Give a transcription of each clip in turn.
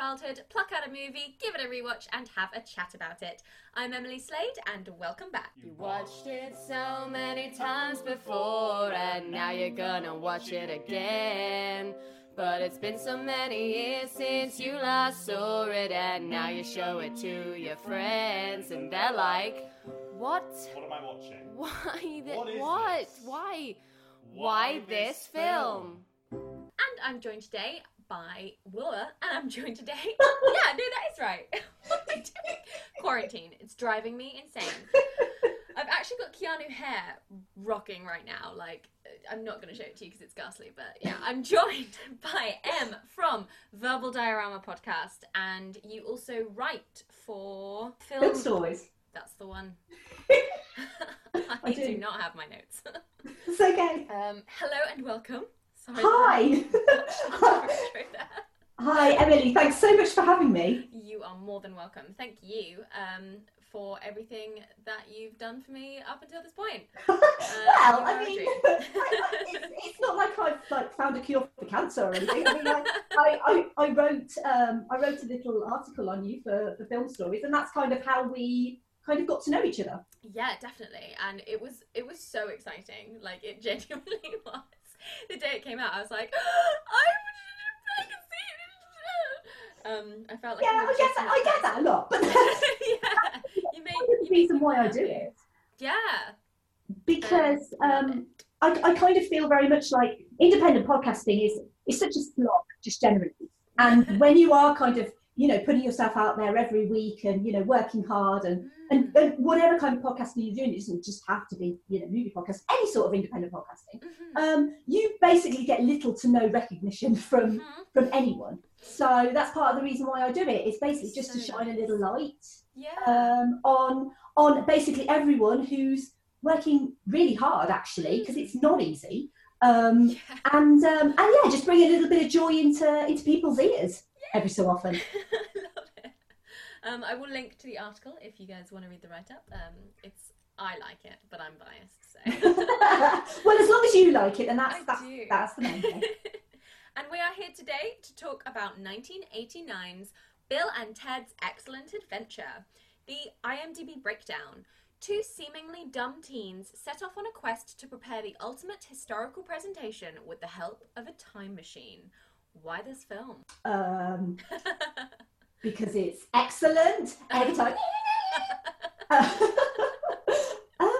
Childhood, pluck out a movie, give it a rewatch, and have a chat about it. I'm Emily Slade, and welcome back. You watched it so many times before, and now you're gonna watch it again. But it's been so many years since you last saw it, and now you show it to your friends, and they're like, What? What am I watching? Why? Th- What is what? this? Why? Why this this film? And I'm joined today by Willa, and I'm joined today. yeah, no, that is right. what am I doing? Quarantine. It's driving me insane. I've actually got Keanu hair rocking right now. Like, I'm not going to show it to you because it's ghastly, but yeah, I'm joined by M from Verbal Diorama Podcast, and you also write for film. Film stories. That's the one. I I do do. not have my notes. It's okay. Um, hello and welcome. Hi. Hi. Emily. Thanks so much for having me. You are more than welcome. Thank you um, for everything that you've done for me up until this point. well, I mean, it's, it's not like I've like found a cure for cancer or anything. I mean, I, I, I, I wrote um, I wrote a little article on you for, for film stories, and that's kind of how we kind of got to know each other. Yeah, definitely. And it was it was so exciting. Like it genuinely was. The day it came out, I was like, I'm I can see it. Um, I felt like Yeah, I get that. I get that a lot, but yeah, you made the reason why I do it Yeah, because um, I, I kind of feel very much like independent podcasting is is such a slog, just generally. And when you are kind of you know putting yourself out there every week and you know working hard and and, and whatever kind of podcasting you're doing, it doesn't just have to be you know movie podcast, any sort of independent podcasting. Mhm. Um, you basically get little to no recognition from Mhm. from anyone. So that's part of the reason why I do it. It's basically just to So shine a little light Yeah. um, on on basically everyone who's working really hard actually because it's not easy um, yeah. and um, and yeah just bring a little bit of joy into into people's ears every so often I love it. Um, I will link to the article if you guys want to read the write up. Um, it's I like it, but I'm biased. So. well as long as you like it then that's that's, that's the main thing and we are here today to talk about 1989's Bill and Ted's Excellent Adventure, the IMDb breakdown. Two seemingly dumb teens set off on a quest to prepare the ultimate historical presentation with the help of a time machine. Why this film? um, because it's excellent every time Um,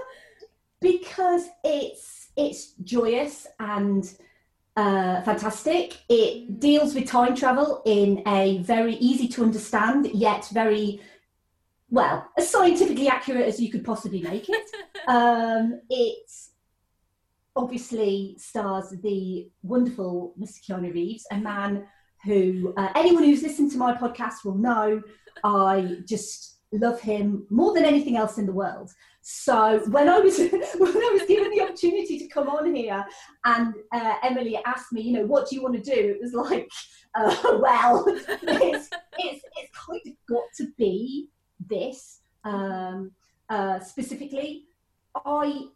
because it's it's joyous and uh, fantastic. It deals with time travel in a very easy to understand yet very well as scientifically accurate as you could possibly make it. Um, it obviously stars the wonderful Mr. Keanu Reeves, a man who uh, anyone who's listened to my podcast will know I just love him more than anything else in the world. So when I was when I was given the opportunity to come on here, and uh, Emily asked me, you know, what do you want to do? It was like, uh, well, it's, it's it's kind of got to be this um, uh, specifically. I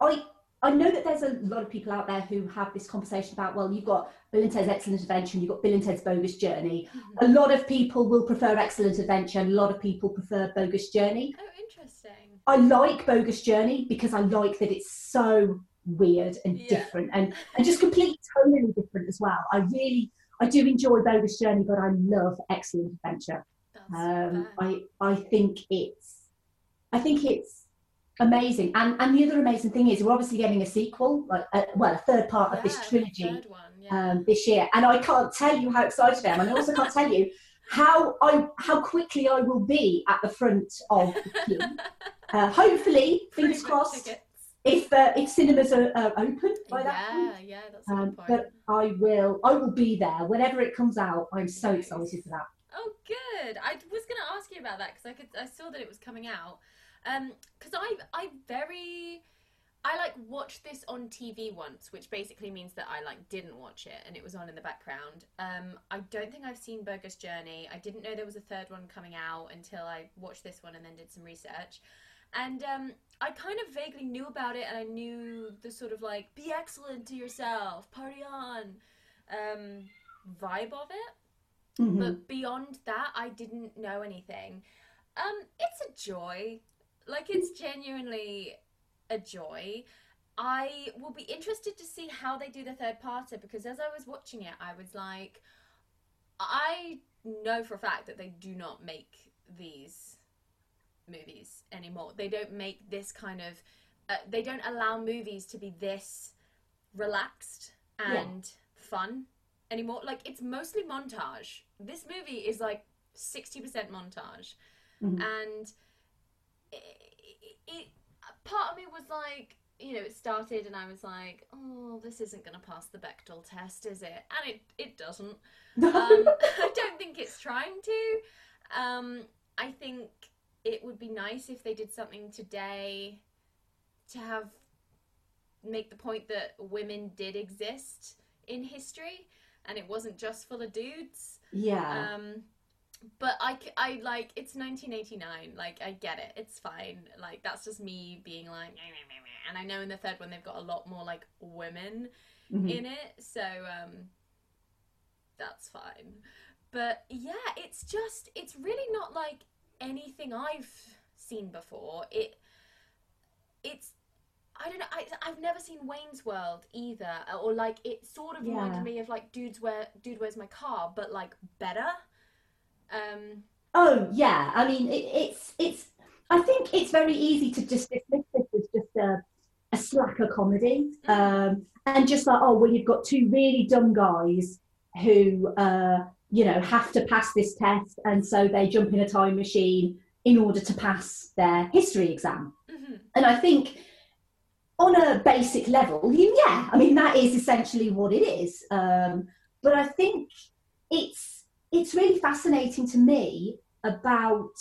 I I know that there's a lot of people out there who have this conversation about, well, you've got Bill and Ted's Excellent Adventure and you've got Bill and Ted's Bogus Journey. A lot of people will prefer Excellent Adventure and a lot of people prefer Bogus Journey. oh, interesting. I like Bogus Journey because I like that it's so weird and Yeah. different and, and just completely totally different as well. I really, I do enjoy Bogus Journey, but I love Excellent Adventure. Um. I I think it's I think it's amazing, and and the other amazing thing is we're obviously getting a sequel, like a, well, a third part of this trilogy one, yeah. um, this year, and I can't tell you how excited I am, and I also can't tell you how I how quickly I will be at the front of the queue. Uh, hopefully, fingers crossed, tickets. if uh, if cinemas are, are open by that point. Yeah, yeah, that's Um, but I will I will be there whenever it comes out. I'm so excited for that. Oh, good. I was going to ask you about that because I could. I saw that it was coming out. Um, because I I very I like watched this on TV once, which basically means that I like didn't watch it and it was on in the background. Um, I don't think I've seen Bogus Journey. I didn't know there was a third one coming out until I watched this one and then did some research. And um, I kind of vaguely knew about it and I knew the sort of like be excellent to yourself, party on um, vibe of it. Mhm. But beyond that, I didn't know anything. Um, it's a joy. Like it's genuinely a joy. I will be interested to see how they do the third parter because as I was watching it, I was like, I know for a fact that they do not make these movies anymore. They don't make this kind of. Uh, they don't allow movies to be this relaxed Yeah. and fun anymore. Like it's mostly montage. This movie is like sixty percent montage, Mhm. and it, it, part of me was like, you know, it started and I was like, oh, this isn't going to pass the Bechdel test, is it? And it it doesn't. Um, I don't think it's trying to. Um, I think it would be nice if they did something today to have make the point that women did exist in history and it wasn't just full of dudes. yeah. Um, but I, I like it's 1989. Like I get it, it's fine. Like that's just me being like, "Meh, meh, meh, meh." and I know in the third one they've got a lot more like women Mhm. in it, so um, that's fine. But yeah, it's just it's really not like anything I've seen before. It it's I don't know. I, I've never seen Wayne's World either, or like it sort of reminded me of like dudes where dude where's my car, but like better. Um, Oh yeah, I mean it, it's it's. I think it's very easy to just dismiss this as just a, a slacker comedy, um, and just like oh well, you've got two really dumb guys who uh, you know have to pass this test, and so they jump in a time machine in order to pass their history exam. mhm. And I think on a basic level, yeah, I mean that is essentially what it is. Um, but I think it's it's really fascinating to me about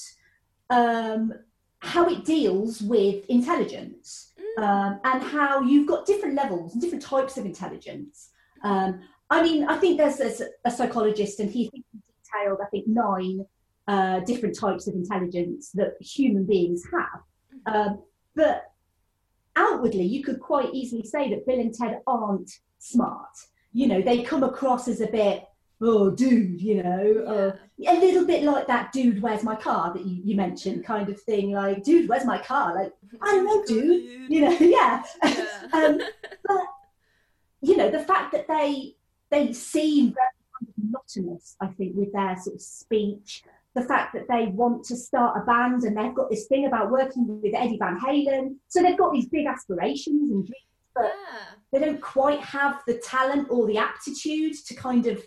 um, how it deals with intelligence Mm. um, and how you've got different levels and different types of intelligence. Um, I mean, I think there's, there's a psychologist, and he detailed, I think, nine uh, different types of intelligence that human beings have. Um, but outwardly, you could quite easily say that Bill and Ted aren't smart. You know, they come across as a bit, oh, dude, you know, uh, a little bit like that dude, where's my car that you, you mentioned, kind of thing. Like, dude, where's my car? Like, I don't know, dude. you know, yeah. Yeah. um, but you know, the fact that they they seem very monotonous, I think, with their sort of speech. The fact that they want to start a band and they've got this thing about working with Eddie Van Halen, so they've got these big aspirations and dreams, but yeah. they don't quite have the talent or the aptitude to kind of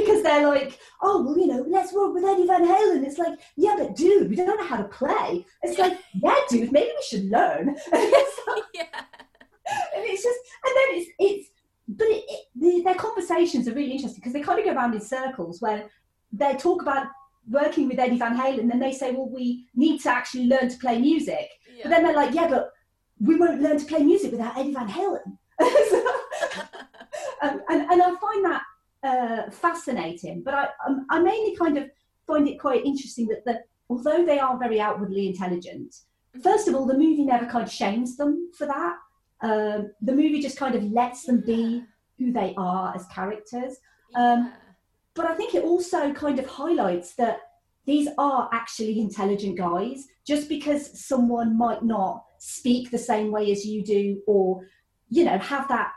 because they're like, oh well, you know, let's work with Eddie Van Halen. It's like, yeah, but dude, we don't know how to play. It's like, yeah, dude, maybe we should learn. Like- yeah. and it's just and then it's it's but it, it, the, their conversations are really interesting because they kind of go around in circles where they talk about working with Eddie Van Halen and then they say well we need to actually learn to play music Yeah. but then they're like yeah but we won't learn to play music without Eddie Van Halen um, and, and I find that uh, fascinating but I, um, I mainly kind of find it quite interesting that the, although they are very outwardly intelligent first of all, the movie never kind of shames them for that. Um, the movie just kind of lets them be who they are as characters. um, But I think it also kind of highlights that these are actually intelligent guys. Just because someone might not speak the same way as you do, or you know, have that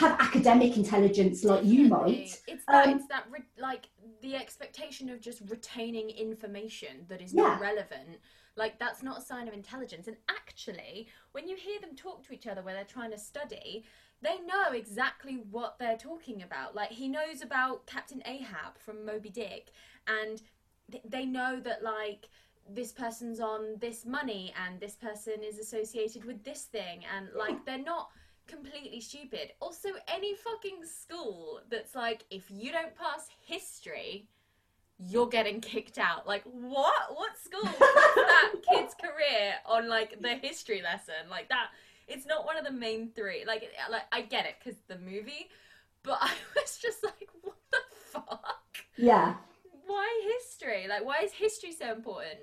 have academic intelligence like you might. It's that. Um, it's that. Re- like the expectation of just retaining information that is Yeah. not relevant. Like that's not a sign of intelligence. And actually, when you hear them talk to each other where they're trying to study, they know exactly what they're talking about. Like he knows about Captain Ahab from Moby Dick, and th- they know that like this person's on this money and this person is associated with this thing and like they're not completely stupid. Also, any fucking school that's like, if you don't pass history, you're getting kicked out. Like what? What school that kid's career on like the history lesson? Like that. It's not one of the main three. Like, like I get it because the movie, but I was just like, what the fuck? Yeah. Why history? Like, why is history so important?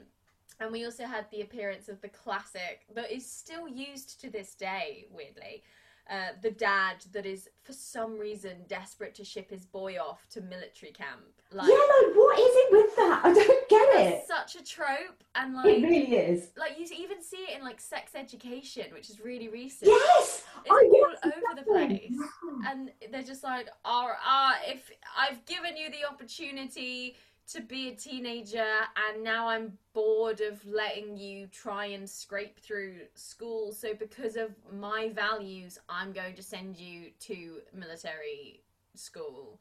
And we also had the appearance of the classic that is still used to this day, weirdly. Uh, the dad that is, for some reason, desperate to ship his boy off to military camp. Like, yeah, like what is it with that? I don't get it. it's such a trope, and like, It really is. like you even see it in like sex education, which is really recent. Yes. It's Oh, all yes, over the exactly. place. And they're just like, oh, ah, if I've given you the opportunity to be a teenager and now I'm bored of letting you try and scrape through school, so because of my values, I'm going to send you to military school.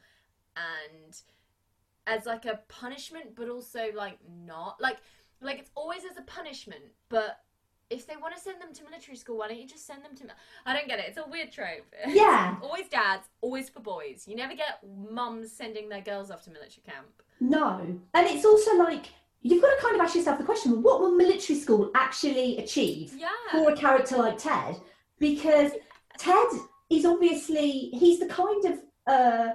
And as like a punishment but also like not. Like like it's always as a punishment but if they want to send them to military school why don't you just send them to mi- i don't get it. It's a weird trope. Yeah. always dads always for boys. You never get mums sending their girls off to military camp No. And it's also like you've got to kind of ask yourself the question: what will military school actually achieve yeah for a character like Ted? Because Ted is obviously he's the kind of uh,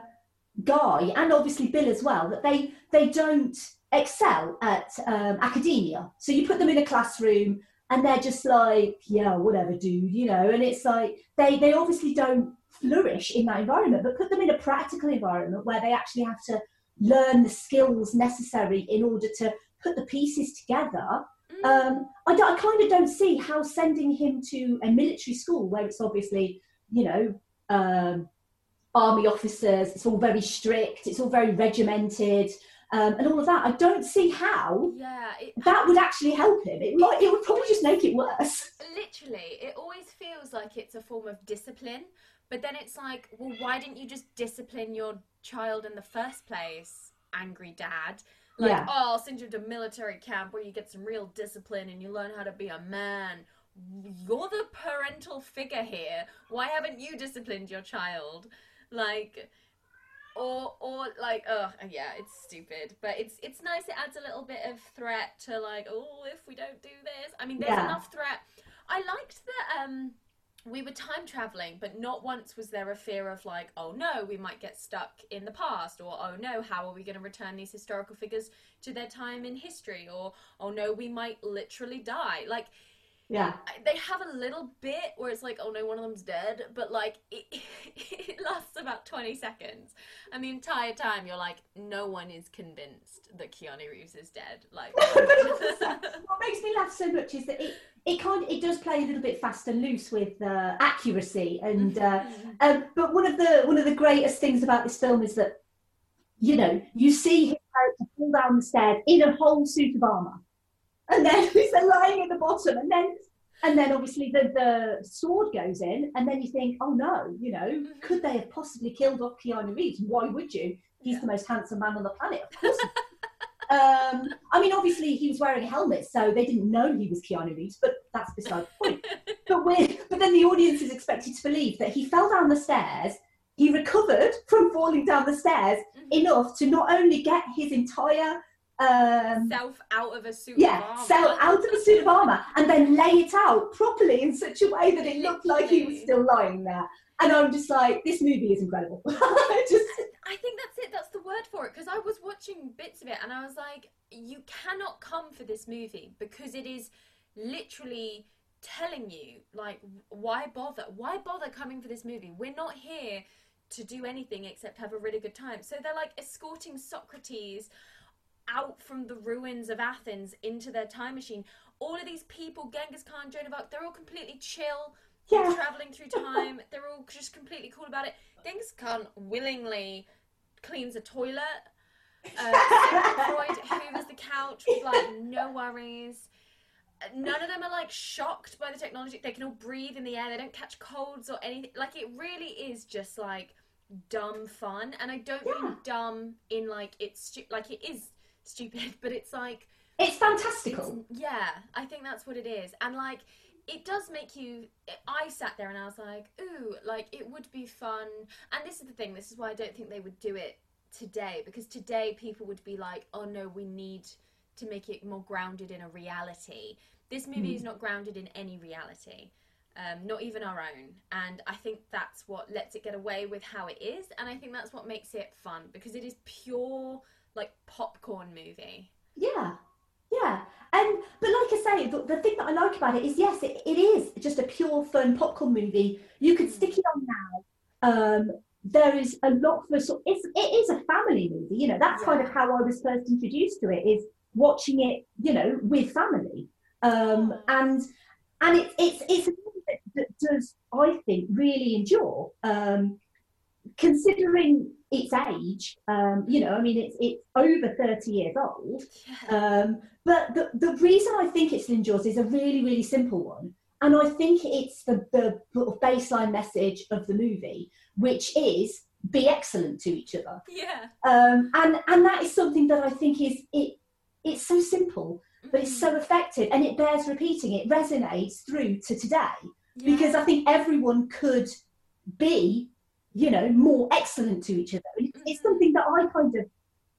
guy, and obviously Bill as well, that they they don't excel at um, academia. So you put them in a classroom, and they're just like, yeah, whatever, dude, you know. And it's like they they obviously don't flourish in that environment, but put them in a practical environment where they actually have to learn the skills necessary in order to put the pieces together Mm. um, I, I kind of don't see how sending him to a military school where it's obviously, you know, um, army officers, it's all very strict, it's all very regimented, um, and all of that. I don't see how yeah it, that would actually help him. It might, it would probably just make it worse. literally it always feels like it's a form of discipline but then it's like well why didn't you just discipline your child in the first place angry dad? Like Yeah. oh i'll send you to military camp where you get some real discipline and you learn how to be a man. You're the parental figure here. Why haven't you disciplined your child? Like or or like oh yeah it's stupid. But it's it's nice it adds a little bit of threat to like oh if we don't do this. I mean there's Yeah. enough threat. I liked that um we were time traveling but not once was there a fear of like oh no we might get stuck in the past or oh no how are we going to return these historical figures to their time in history or oh no we might literally die like Yeah. They have a little bit where it's like, oh no, one of them's dead, but like it, it lasts about 20 seconds. And the entire time you're like, no one is convinced that Keanu Reeves is dead. Like, what makes me laugh so much is that it, it kind of, it does play a little bit fast and loose with uh, accuracy and uh, um, but one of the one of the greatest things about this film is that you know you see his character fall down the stairs in a whole suit of armor and then he's lying at the bottom and then and then obviously the, the sword goes in and then you think oh no you know could they have possibly killed off Keanu Reeves? Why would you? He's Yeah. the most handsome man on the planet of course um, I mean, obviously he was wearing a helmet, so they didn't know he was Keanu Reeves, but that's beside the point. but, but then the audience is expected to believe that he fell down the stairs, he recovered from falling down the stairs enough to not only get his entire um, Self out of a suit yeah, of armor. cell out of a suit of armor and then lay it out properly in such a way that it looked like he was still lying there. And I'm just like, this movie is incredible. just I think that's it. That's the word for it. Because I was watching bits of it and I was like, you cannot come for this movie because it is literally telling you, like, why bother? Why bother coming for this movie? We're not here to do anything except have a really good time. So they're like escorting Socrates out from the ruins of Athens into their time machine. All of these people, Genghis Khan, Joan of Arc, they're all completely chill. Yeah. Traveling through time, they're all just completely cool about it. Genghis Khan willingly cleans a toilet. Uh, Freud hoovers the couch with like no worries. None of them are like shocked by the technology. They can all breathe in the air. They don't catch colds or anything. Like it really is just like dumb fun. And I don't Yeah. mean dumb in like it's stu- like it is stupid, but it's like it's fantastical. yeah, I think that's what it is. And like it does make you I sat there and I was like, ooh, like it would be fun. And this is the thing, this is why I don't think they would do it today because today people would be like, oh no, we need to make it more grounded in a reality. This movie is not grounded in any reality, um, not even our own. And I think that's what lets it get away with how it is. And I think that's what makes it fun because it is pure like popcorn movie. Yeah, yeah. And but like I say, the, the thing that I like about it is yes, it, it is just a pure fun popcorn movie. You could stick it on now. Um, there is a lot for sort. It's it is a family movie. You know, that's kind of how I was first introduced to it. Is watching it, you know, with family. Um, and and it's it's it's a movie that, that does I think really endure. Um, considering its age, um, you know, I mean, it's it's over thirty years old. Yeah. Um, but the, the reason I think it's endures is a really, really simple one. And I think it's the, the baseline message of the movie, which is be excellent to each other. yeah. Um, and, and that is something that I think is, it, it's so simple, but it's Mm. so effective and it bears repeating. It resonates through to today because I think everyone could be, you know, more excellent to each other. It's, Mhm. something that I kind of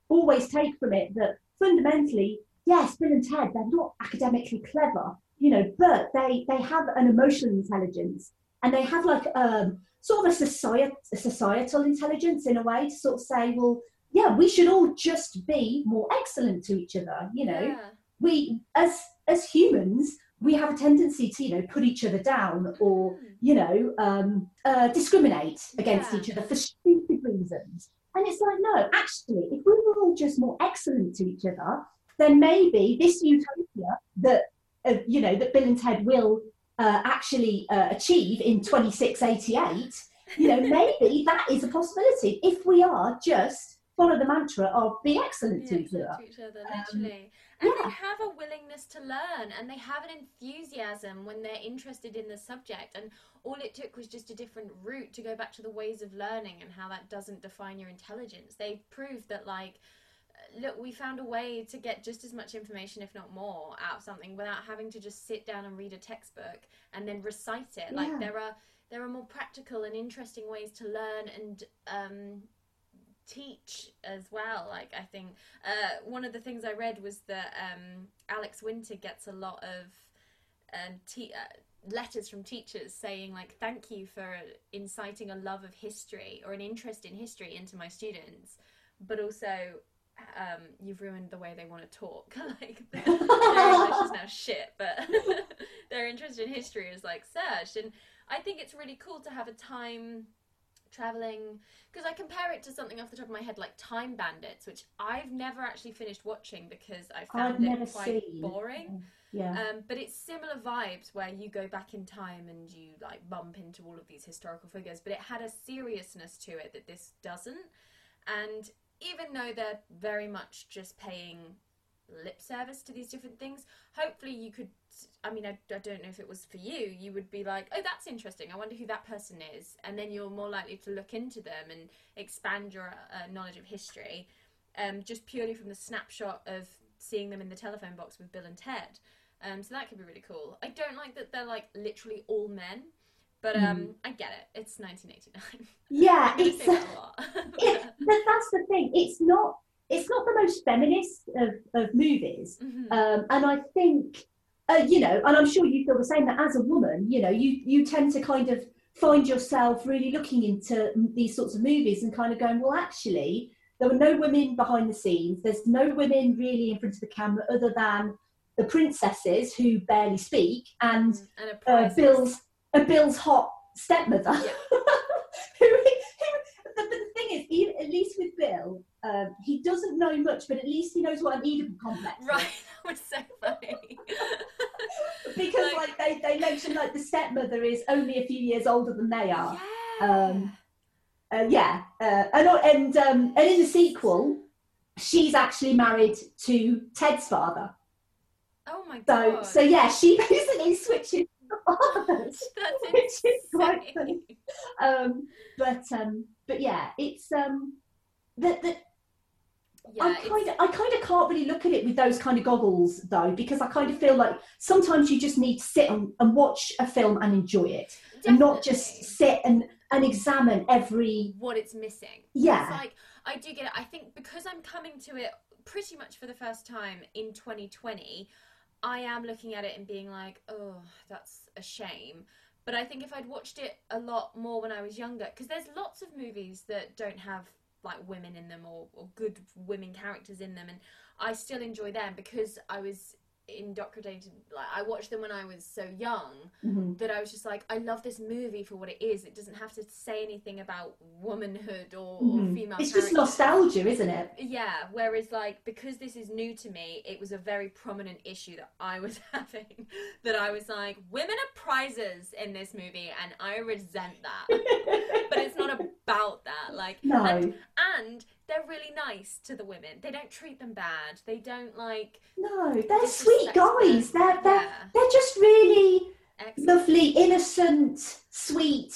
always take from it that fundamentally, yes, Bill and Ted, they're not academically clever, you know, but they they have an emotional intelligence and they have like um sort of a society a societal intelligence in a way to sort of say, well, yeah, we should all just be more excellent to each other, you know Yeah. we as as humans we have a tendency to you know put each other down or Mm. you know um, uh, discriminate against Yeah. each other for stupid reasons and it's like no actually if we were all just more excellent to each other then maybe this utopia that uh, you know that bill and ted will uh, actually uh, achieve in 2688 you know maybe that is a possibility if we are just follow the mantra of be excellent to each other to each other, Um, literally. And they have a willingness to learn and they have an enthusiasm when they're interested in the subject. And all it took was just a different route to go back to the ways of learning and how that doesn't define your intelligence. They proved that, like, uh, look, we found a way to get just as much information, if not more, out of something without having to just sit down and read a textbook and then recite it. Yeah. Like, there are. There are more practical and interesting ways to learn and um, teach as well. Like I think uh, one of the things I read was that um, Alex Winter gets a lot of um, te- uh, letters from teachers saying like thank you for inciting a love of history or an interest in history into my students, but also um, you've ruined the way they want to talk. like their English is now shit, but their interest in history is like surged, and I think it's really cool to have a time traveling because I compare it to something off the top of my head like Time Bandits, which I've never actually finished watching because I I've found never it quite seen. boring. yeah Um, but it's similar vibes where you go back in time and you like bump into all of these historical figures, but it had a seriousness to it that this doesn't. And even though they're very much just paying lip service to these different things, hopefully you could. I mean, I, I don't know if it was for you, you would be like, oh, that's interesting. I wonder who that person is. And then you're more likely to look into them and expand your uh, knowledge of history um, just purely from the snapshot of seeing them in the telephone box with Bill and Ted. Um, so that could be really cool. I don't like that they're like literally all men, but um, I get it. It's 1989. yeah it's a it, that, that's the thing. It's not. It's not the most feminist of, of movies, Mhm. um, and I think, uh, you know, and I'm sure you feel the same. That as a woman, you know, you you tend to kind of find yourself really looking into these sorts of movies and kind of going, well, actually, there were no women behind the scenes. There's no women really in front of the camera other than the princesses who barely speak and and a uh, Bill's uh, Bill's hot stepmother. Yeah. who, who, the, the thing is, even, at least with Bill, um, he doesn't know much, but at least he knows what an Oedipal complex is. Right, that was so funny. Because Like- like they, they mention like the stepmother is only a few years older than they are. yeah. Um, Uh, yeah, uh, and and um, and in the sequel, she's actually married to Ted's father. oh my So god. so yeah, she basically switches fathers. That's which is quite funny. um, but um, but yeah, it's um, that that Yeah, I kind of I kind of can't really look at it with those kind of goggles though, because I kind of feel like sometimes you just need to sit and, and watch a film and enjoy it, and not just sit and and examine every what it's missing. Yeah. It's like I do get it. I think because I'm coming to it pretty much for the first time in 2020, I am looking at it and being like, oh, that's a shame. But I think if I'd watched it a lot more when I was younger, because there's lots of movies that don't have like women in them or, or good women characters in them, and I still enjoy them because I was indoctrinated like I watched them when I was so young Mhm. that I was just like I love this movie for what it is it doesn't have to say anything about womanhood or, or Mhm. female It's just nostalgia, isn't it? yeah whereas like because this is new to me it was a very prominent issue that I was having that I was like women are prizes in this movie and I resent that but it's not about that like No. and, and they're really nice to the women they don't treat them bad they don't like No, they're sweet guys. them. They're they're Yeah. they're just really excellent lovely, innocent, sweet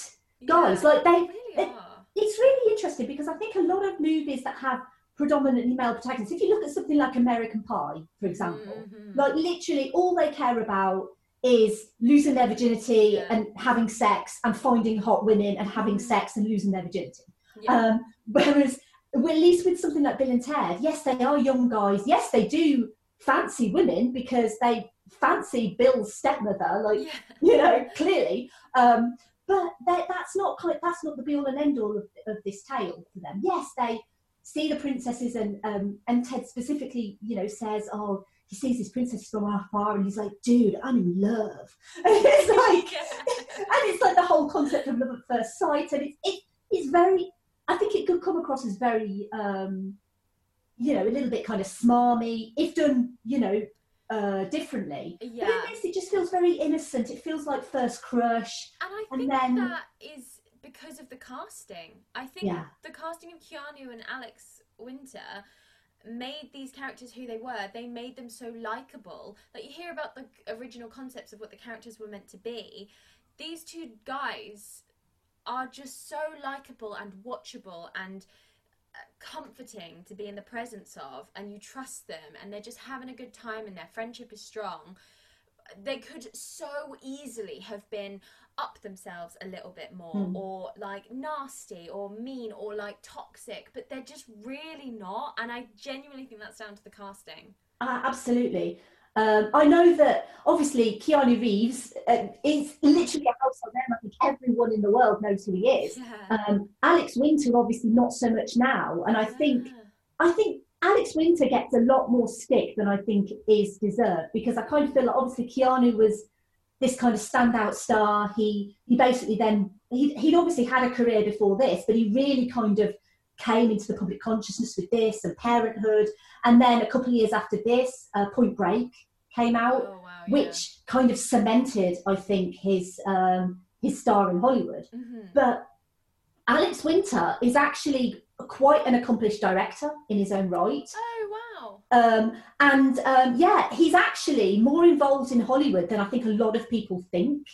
guys. Yeah, Like they, they really it- it's really interesting because I think a lot of movies that have predominantly male protagonists, if you look at something like American Pie, for example, Mhm. like literally all they care about is losing their virginity Yeah. and having sex and finding hot women and having Mhm. sex and losing their virginity. yeah. Um, whereas, well, at least with something like Bill and Ted, yes, they are young guys. Yes, they do fancy women because they fancy Bill's stepmother, like yeah. you know, clearly. Um, but that, that's not quite, that's not the be all and end all of, of this tale for them. Yes, they see the princesses, and um, and Ted specifically, you know, says, "Oh, he sees his princesses from afar, and he's like, dude, I'm in love." And it's like, Yeah. and it's like the whole concept of love at first sight, and it's it, it's very. I think it could come across as very, um, you know, a little bit kind of smarmy if done, you know, uh, differently. But Yeah. in this, it just feels very innocent. It feels like first crush. And I And think then- that is because of the casting. I think Yeah. the casting of Keanu and Alex Winter made these characters who they were. They made them so likable. Like you hear about the original concepts of what the characters were meant to be. These two guys are just so likable and watchable and uh, comforting to be in the presence of and you trust them and they're just having a good time and their friendship is strong they could so easily have been up themselves a little bit more Hmm. or like nasty or mean or like toxic but they're just really not and i genuinely think that's down to the casting Uh, absolutely. Um, I know that obviously Keanu Reeves uh, is literally a household name. I think everyone in the world knows who he is. yeah Um, Alex Winter, obviously, not so much now. And I think I think Alex Winter gets a lot more stick than I think is deserved because I kind of feel like obviously Keanu was this kind of standout star. He he basically then he he'd obviously had a career before this, but he really kind of came into the public consciousness with this and Parenthood, and then a couple of years after this, uh, Point Break came out, oh wow yeah. which kind of cemented, I think, his um, his star in Hollywood. Mhm. But Alex Winter is actually quite an accomplished director in his own right. oh wow Um, and um, yeah, he's actually more involved in Hollywood than I think a lot of people think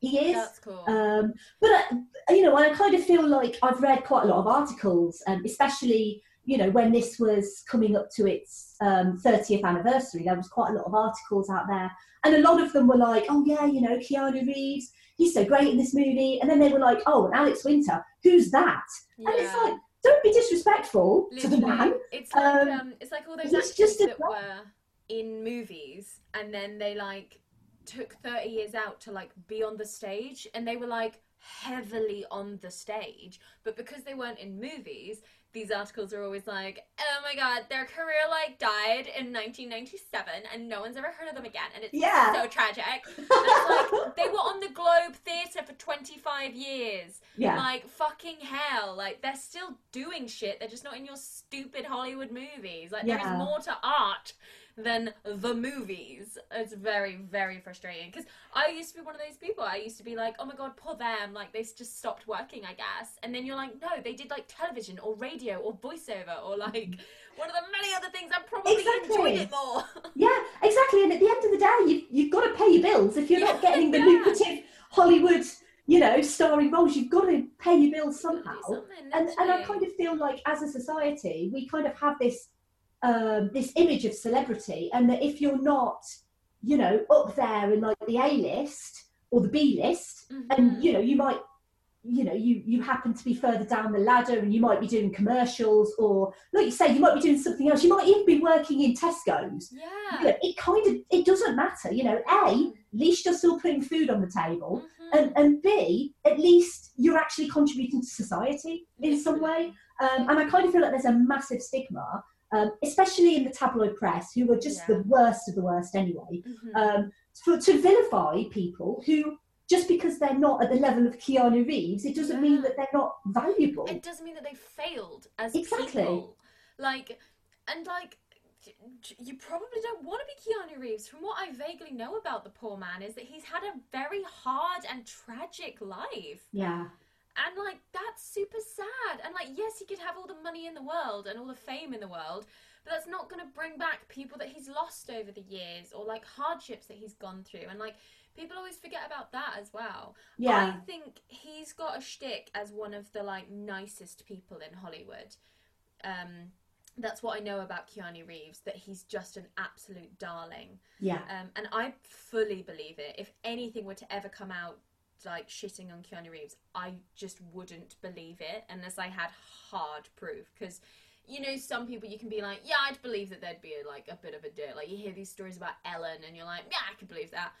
he is. that's cool Um, but uh, you know, I kind of feel like I've read quite a lot of articles, um, especially you know when this was coming up to its um, 30th anniversary. There was quite a lot of articles out there, and a lot of them were like, "Oh yeah, you know, Keanu Reeves, he's so great in this movie," and then they were like, "Oh, and Alex Winter, who's that?" And it's like, don't be disrespectful to the man. It's like Um, um, it's like all those actors just that were in movies and then they like took 30 years out to like be on the stage and they were like heavily on the stage but because they weren't in movies these articles are always like oh my god their career like died in 1997 and no one's ever heard of them again and it's Yeah. so tragic and like they were on the globe theatre for 25 years Yeah, like fucking hell. Like they're still doing shit. They're just not in your stupid Hollywood movies. Like there Yeah. is more to art than the movies. It's very, very frustrating. Because I used to be one of those people. I used to be like, oh my god, poor them. Like they just stopped working, I guess. And then you're like, no, they did like television or radio or voiceover or like one of the many other things. I probably Exactly. enjoyed it more. yeah, exactly. And at the end of the day, you, you've got to pay your bills. If you're not getting the yeah. lucrative Hollywood, you know, starring roles, you've got to pay your bills somehow. And and I kind of feel like as a society we kind of have this um, this image of celebrity, and that if you're not, you know, up there in like the A list or the B list, Mhm. and you know you might you know you you happen to be further down the ladder and you might be doing commercials or like you say you might be doing something else you might even be working in tesco's you Yeah. know, it kind of it doesn't matter you know a at least you're still putting food on the table Mhm. and, and b at least you're actually contributing to society in some way um, and i kind of feel like there's a massive stigma um, especially in the tabloid press who are just Yeah. the worst of the worst anyway Mhm. um, for, to vilify people who just because they're not at the level of Keanu Reeves, it doesn't mean that they're not valuable. it doesn't mean that they failed as Exactly. people. Like, and like, you probably don't want to be Keanu Reeves. From what I vaguely know about the poor man, is that he's had a very hard and tragic life. yeah, And like that's super sad. And like yes, he could have all the money in the world and all the fame in the world, but that's not going to bring back people that he's lost over the years or like hardships that he's gone through. And like people always forget about that as well. yeah, I think he's got a shtick as one of the like nicest people in Hollywood. Um, that's what I know about Keanu Reeves. That he's just an absolute darling. yeah, Um, and I fully believe it. If anything were to ever come out like shitting on Keanu Reeves, I just wouldn't believe it unless I had hard proof. Because you know, some people you can be like, yeah, I'd believe that there'd be like a bit of a dirt. Like you hear these stories about Ellen, and you're like, yeah, I could believe that.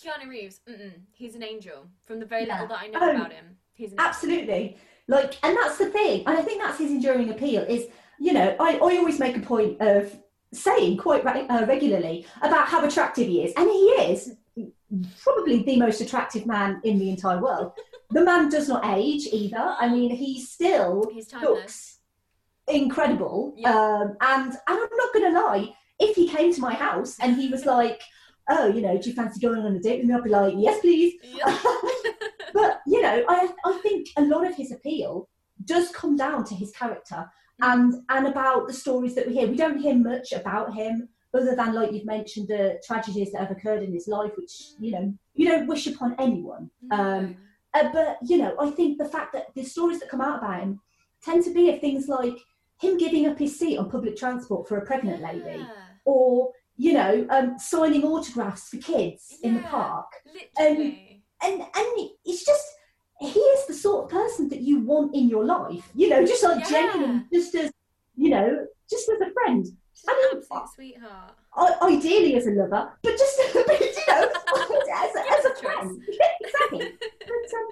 Keanu Reeves, mm-mm, he's an angel. From the very Yeah. little that I know Oh, about him, he's an angel. absolutely. Like, and that's the thing, and I think that's his enduring appeal. Is you know, I, I always make a point of saying quite re- uh, regularly about how attractive he is, and he is probably the most attractive man in the entire world. the man does not age either. I mean, he still He's looks incredible. Um, and and I'm not going to lie, if he came to my house and he was like, "Oh, you know, do you fancy going on a date with me?" I'd be like, "Yes, please." But you know, I I think a lot of his appeal does come down to his character and and about the stories that we hear. We don't hear much about him other than like you've mentioned the tragedies that have occurred in his life, which you know you don't wish upon anyone. Um, uh, but you know, I think the fact that the stories that come out about him tend to be of things like him giving up his seat on public transport for a pregnant lady, or you know, um, signing autographs for kids in the park, literally. and and it's just he is the sort of person that you want in your life, you know, just like Yeah. genuine, just as you know, just as a friend, She's I an absolute sweetheart. I, ideally as a lover, but just but, you know, as a, as a friend, yeah, exactly. But, um,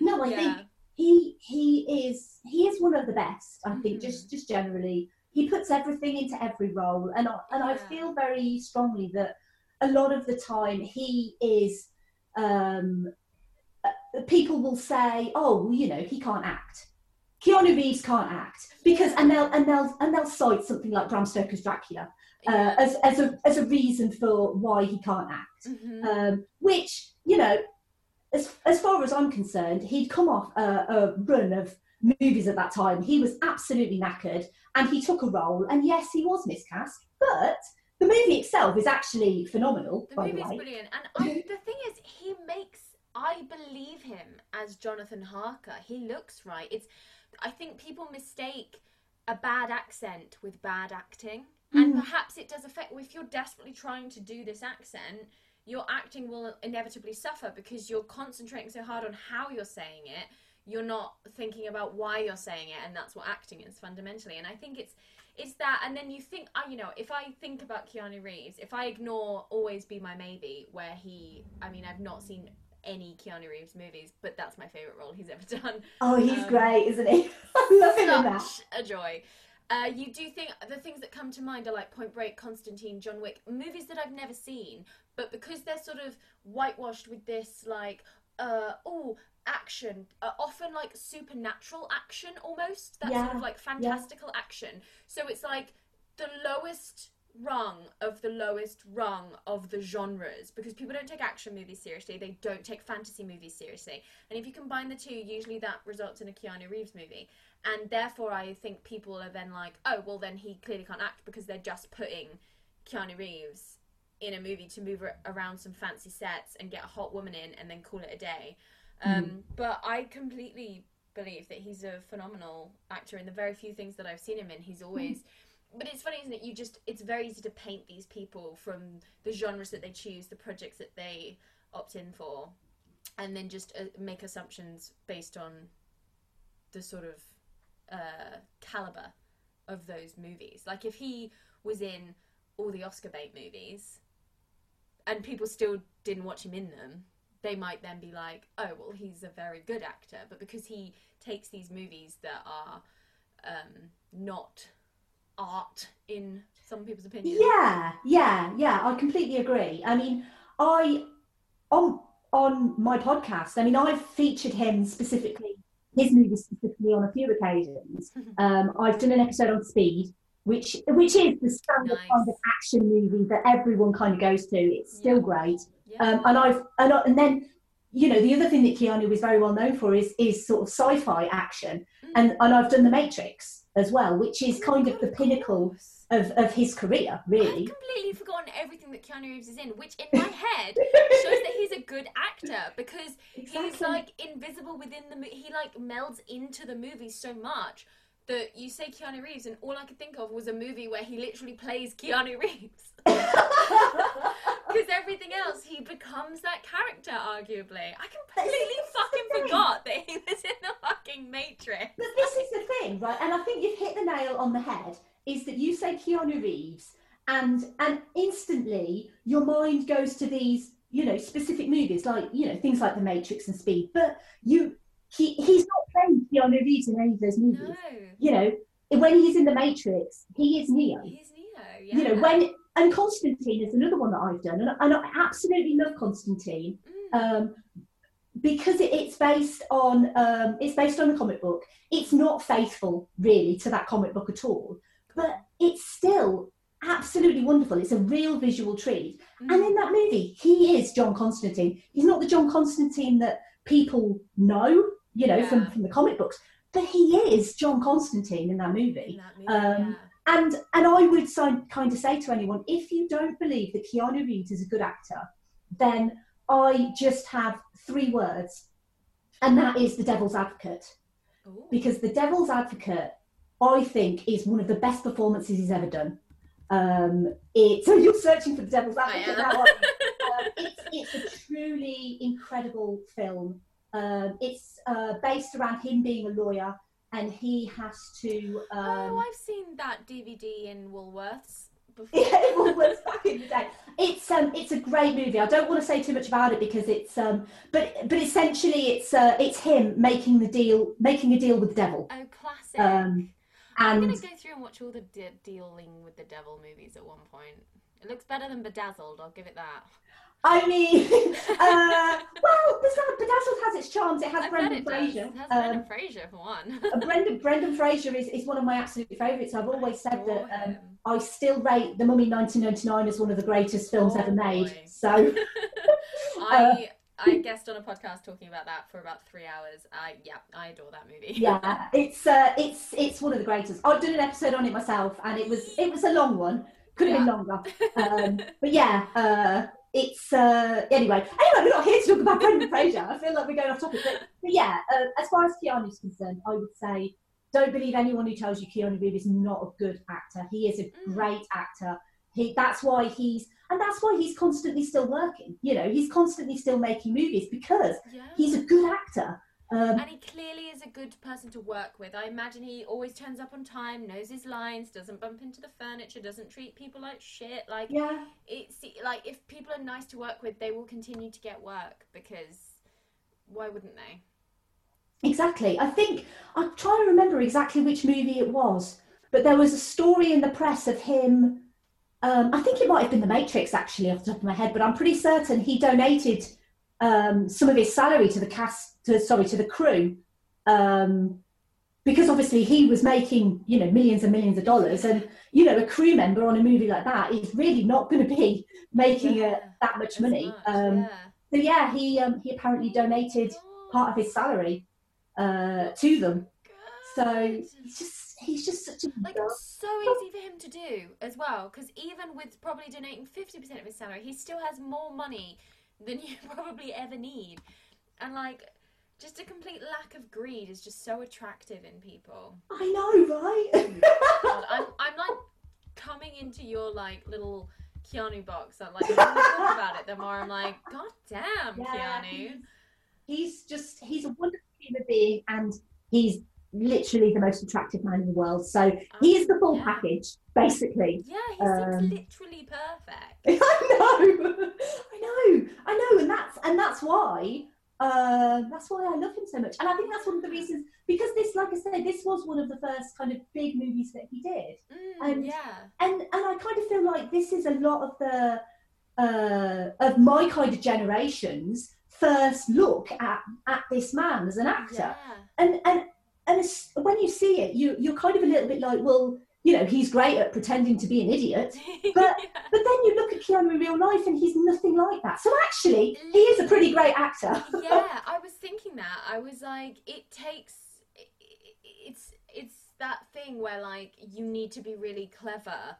no, I yeah. think he he is he is one of the best. I think Mhm. just just generally he puts everything into every role, and I, and I feel very strongly that a lot of the time he is. Um, uh, people will say, "Oh, well, you know, he can't act." Keanu Reeves can't act because, and they'll and they'll and they'll cite something like Bram Stoker's Dracula uh, as as a as a reason for why he can't act Mhm. um, which you know, as as far as I'm concerned, he'd come off a, a run of movies at that time. He was absolutely knackered, and he took a role. And yes, he was miscast, but the movie itself is actually phenomenal. The the movie's brilliant, and I, the thing is, he makes I believe him as Jonathan Harker. He looks right. It's I think people mistake a bad accent with bad acting, and Mhm. perhaps it does affect. If you're desperately trying to do this accent, your acting will inevitably suffer because you're concentrating so hard on how you're saying it. You're not thinking about why you're saying it, and that's what acting is fundamentally. And I think it's it's that and then you think I you know if i think about keanu reeves if i ignore always be my maybe where he i mean i've not seen any keanu reeves movies but that's my favorite role he's ever done oh, he's um, great, isn't he? I love him in that. a joy uh, you do think the things that come to mind are like Point Break, Constantine, John Wick, movies that I've never seen, but because they're sort of whitewashed with this like, uh, oh, action, uh, often like supernatural action almost, that sort of like fantastical action. So it's like the lowest rung of the lowest rung of the genres because people don't take action movies seriously, they don't take fantasy movies seriously. And if you combine the two, usually that results in a Keanu Reeves movie. And therefore, I think people are then like, oh, well, then he clearly can't act because they're just putting Keanu Reeves in a movie to move around some fancy sets and get a hot woman in and then call it a day. Um, But I completely believe that he's a phenomenal actor in the very few things that I've seen him in. He's always. But it's funny, isn't it? You just, it's very easy to paint these people from the genres that they choose, the projects that they opt in for. and then just uh, make assumptions based on the sort of uh, caliber of those movies. Like if he was in all the Oscar bait movies and people still didn't watch him in them, they might then be like, oh, well, he's a very good actor. But because he takes these movies that are um, not art in some people's opinion. Yeah, yeah, yeah. I completely agree. I mean, I on on my podcast. I mean, I've featured him specifically, his movies specifically on a few occasions. Um, I've done an episode on Speed, which which is the standard Nice. kind of action movie that everyone kind of goes to. It's still Yeah. great. Yeah. Um, and I've and, I, and then you know the other thing that Keanu is very well known for is is sort of sci-fi action, Mm. and and I've done The Matrix as well, which is Oh kind of the pinnacle of of his career, really. I've completely forgotten everything that Keanu Reeves is in, which in my head shows that he's a good actor because he's like invisible within the mo- he like melds into the movie so much that you say Keanu Reeves and all I could think of was a movie where he literally plays Keanu Reeves because everything else he becomes that character arguably I completely fucking forgot that he was in the fucking Matrix But this is the thing, right? And I think you've hit the nail on the head. Is that you say Keanu Reeves, and and instantly your mind goes to these, you know, specific movies like you know things like The Matrix and Speed. But you, he he's not playing Keanu Reeves in any of those movies. no You know, when he's in The Matrix, he is Neo. he's Neo yeah You know, when and Constantine is another one that I've done, and, I- and I absolutely love Constantine Mm. um, because it, it's based on um, it's based on a comic book. It's not faithful really to that comic book at all, but it's still absolutely wonderful. It's a real visual treat. Mm. And in that movie, he is John Constantine. He's not the John Constantine that people know, you know, from, Yeah. from the comic books, but he is John Constantine in that in movie. that movie, um, yeah. And and I would kind of say to anyone, if you don't believe that Keanu Reeves is a good actor, then I just have three words, and that is the Devil's Advocate. Ooh. Because the Devil's Advocate, I think, is one of the best performances he's ever done. Um, it, so you're searching for the Devil's Advocate now. Um, it's, it's a truly incredible film. Um, it's uh, based around him being a lawyer, and he has to. Um, oh, I've seen that DVD in Woolworths before. Yeah, was back in the day. It's um, it's a great movie. I don't want to say too much about it because it's um, but but essentially it's uh, it's him making the deal, making a deal with the devil. Oh, classic. Um, I'm gonna go through and watch all the de- dealing with the devil movies at one point. It looks better than Bedazzled. I'll give it that. I mean, uh, well, Bedazzled has its charms. It has I Brendan. Fraser. It has Um, Brendan Fraser for one. uh, Brendan Brendan Fraser is, is one of my absolute favourites. I've always said that um. I still rate The Mummy 1999 as one of the greatest films Oh, ever made. boy. So I I guessed on a podcast talking about that for about three hours. I yeah, I adore that movie. yeah, it's uh, it's it's one of the greatest. I've done an episode on it myself, and it was it was a long one. Could have been longer, um, but yeah, uh, it's uh, anyway. Anyway, we're not here to talk about Brendan Fraser. I feel like we're going off topic, but, but yeah, uh, as far as Keanu's concerned, I would say don't believe anyone who tells you Keanu Reeves is not a good actor. He is a Mm. great actor. He that's why he's and that's why he's constantly still working. You know, he's constantly still making movies because yeah. he's a good actor. Um, and he clearly is a good person to work with. I imagine he always turns up on time, knows his lines, doesn't bump into the furniture, doesn't treat people like shit. Like yeah. it's like if people are nice to work with, they will continue to get work because why wouldn't they? Exactly. I think I'm trying to remember exactly which movie it was, but there was a story in the press of him. Um, I think it might have been The Matrix, actually, off the top of my head, but I'm pretty certain he donated um, some of his salary to the cast, to, sorry, to the crew, um, because obviously he was making, you know, millions and millions of dollars, and you know, a crew member on a movie like that is really not going to be making Yeah, uh that much money. much, Um, yeah. So yeah, he um, he apparently donated part of his salary uh, to them. So he's just he's just such a like it's so easy for him to do as well because even with probably donating 50% of his salary he still has more money than you probably ever need and like just a complete lack of greed is just so attractive in people I know, right? Oh God, I'm, I'm like coming into your like little Keanu box. I'm like, the more I talk about it, the more I'm like, God damn, Yeah, Keanu. he's- he's just he's a wonderful human being, and he's literally the most attractive man in the world. So he is the full Yeah. package, basically. Yeah, he Um, seems literally perfect. I know, I know, I know, and that's and that's why uh, that's why I love him so much. And I think that's one of the reasons because this, like I said, this was one of the first kind of big movies that he did. Mm, And- yeah. and and I kind of feel like this is a lot of the uh, of my kind of generation's first look at at this man as an actor, Yeah. and and and when you see it, you you're kind of a little bit like, well, you know, he's great at pretending to be an idiot, But- Yeah. but then you look at Keanu in real life, and he's nothing like that. So actually, he is a pretty great actor. yeah, I was thinking that. I was like, it takes. It's it's that thing where like you need to be really clever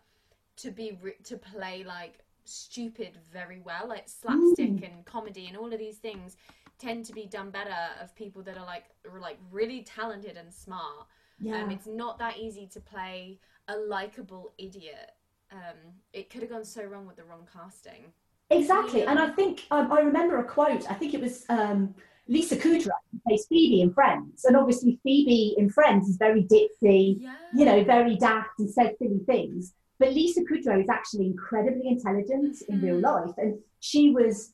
to be re- to play like stupid very well, like slapstick Mm. and comedy and all of these things tend to be done better of people that are like are like really talented and smart. Yeah. Um, it's not that easy to play a likable idiot. Um, it could have gone so wrong with the wrong casting. Exactly, and I think um, I remember a quote. I think it was um, Lisa Kudrow who plays Phoebe in Friends, and obviously Phoebe in Friends is very ditzy, Yeah. you know, very daft and says silly things. But Lisa Kudrow is actually incredibly intelligent in real Mhm. life, and she was,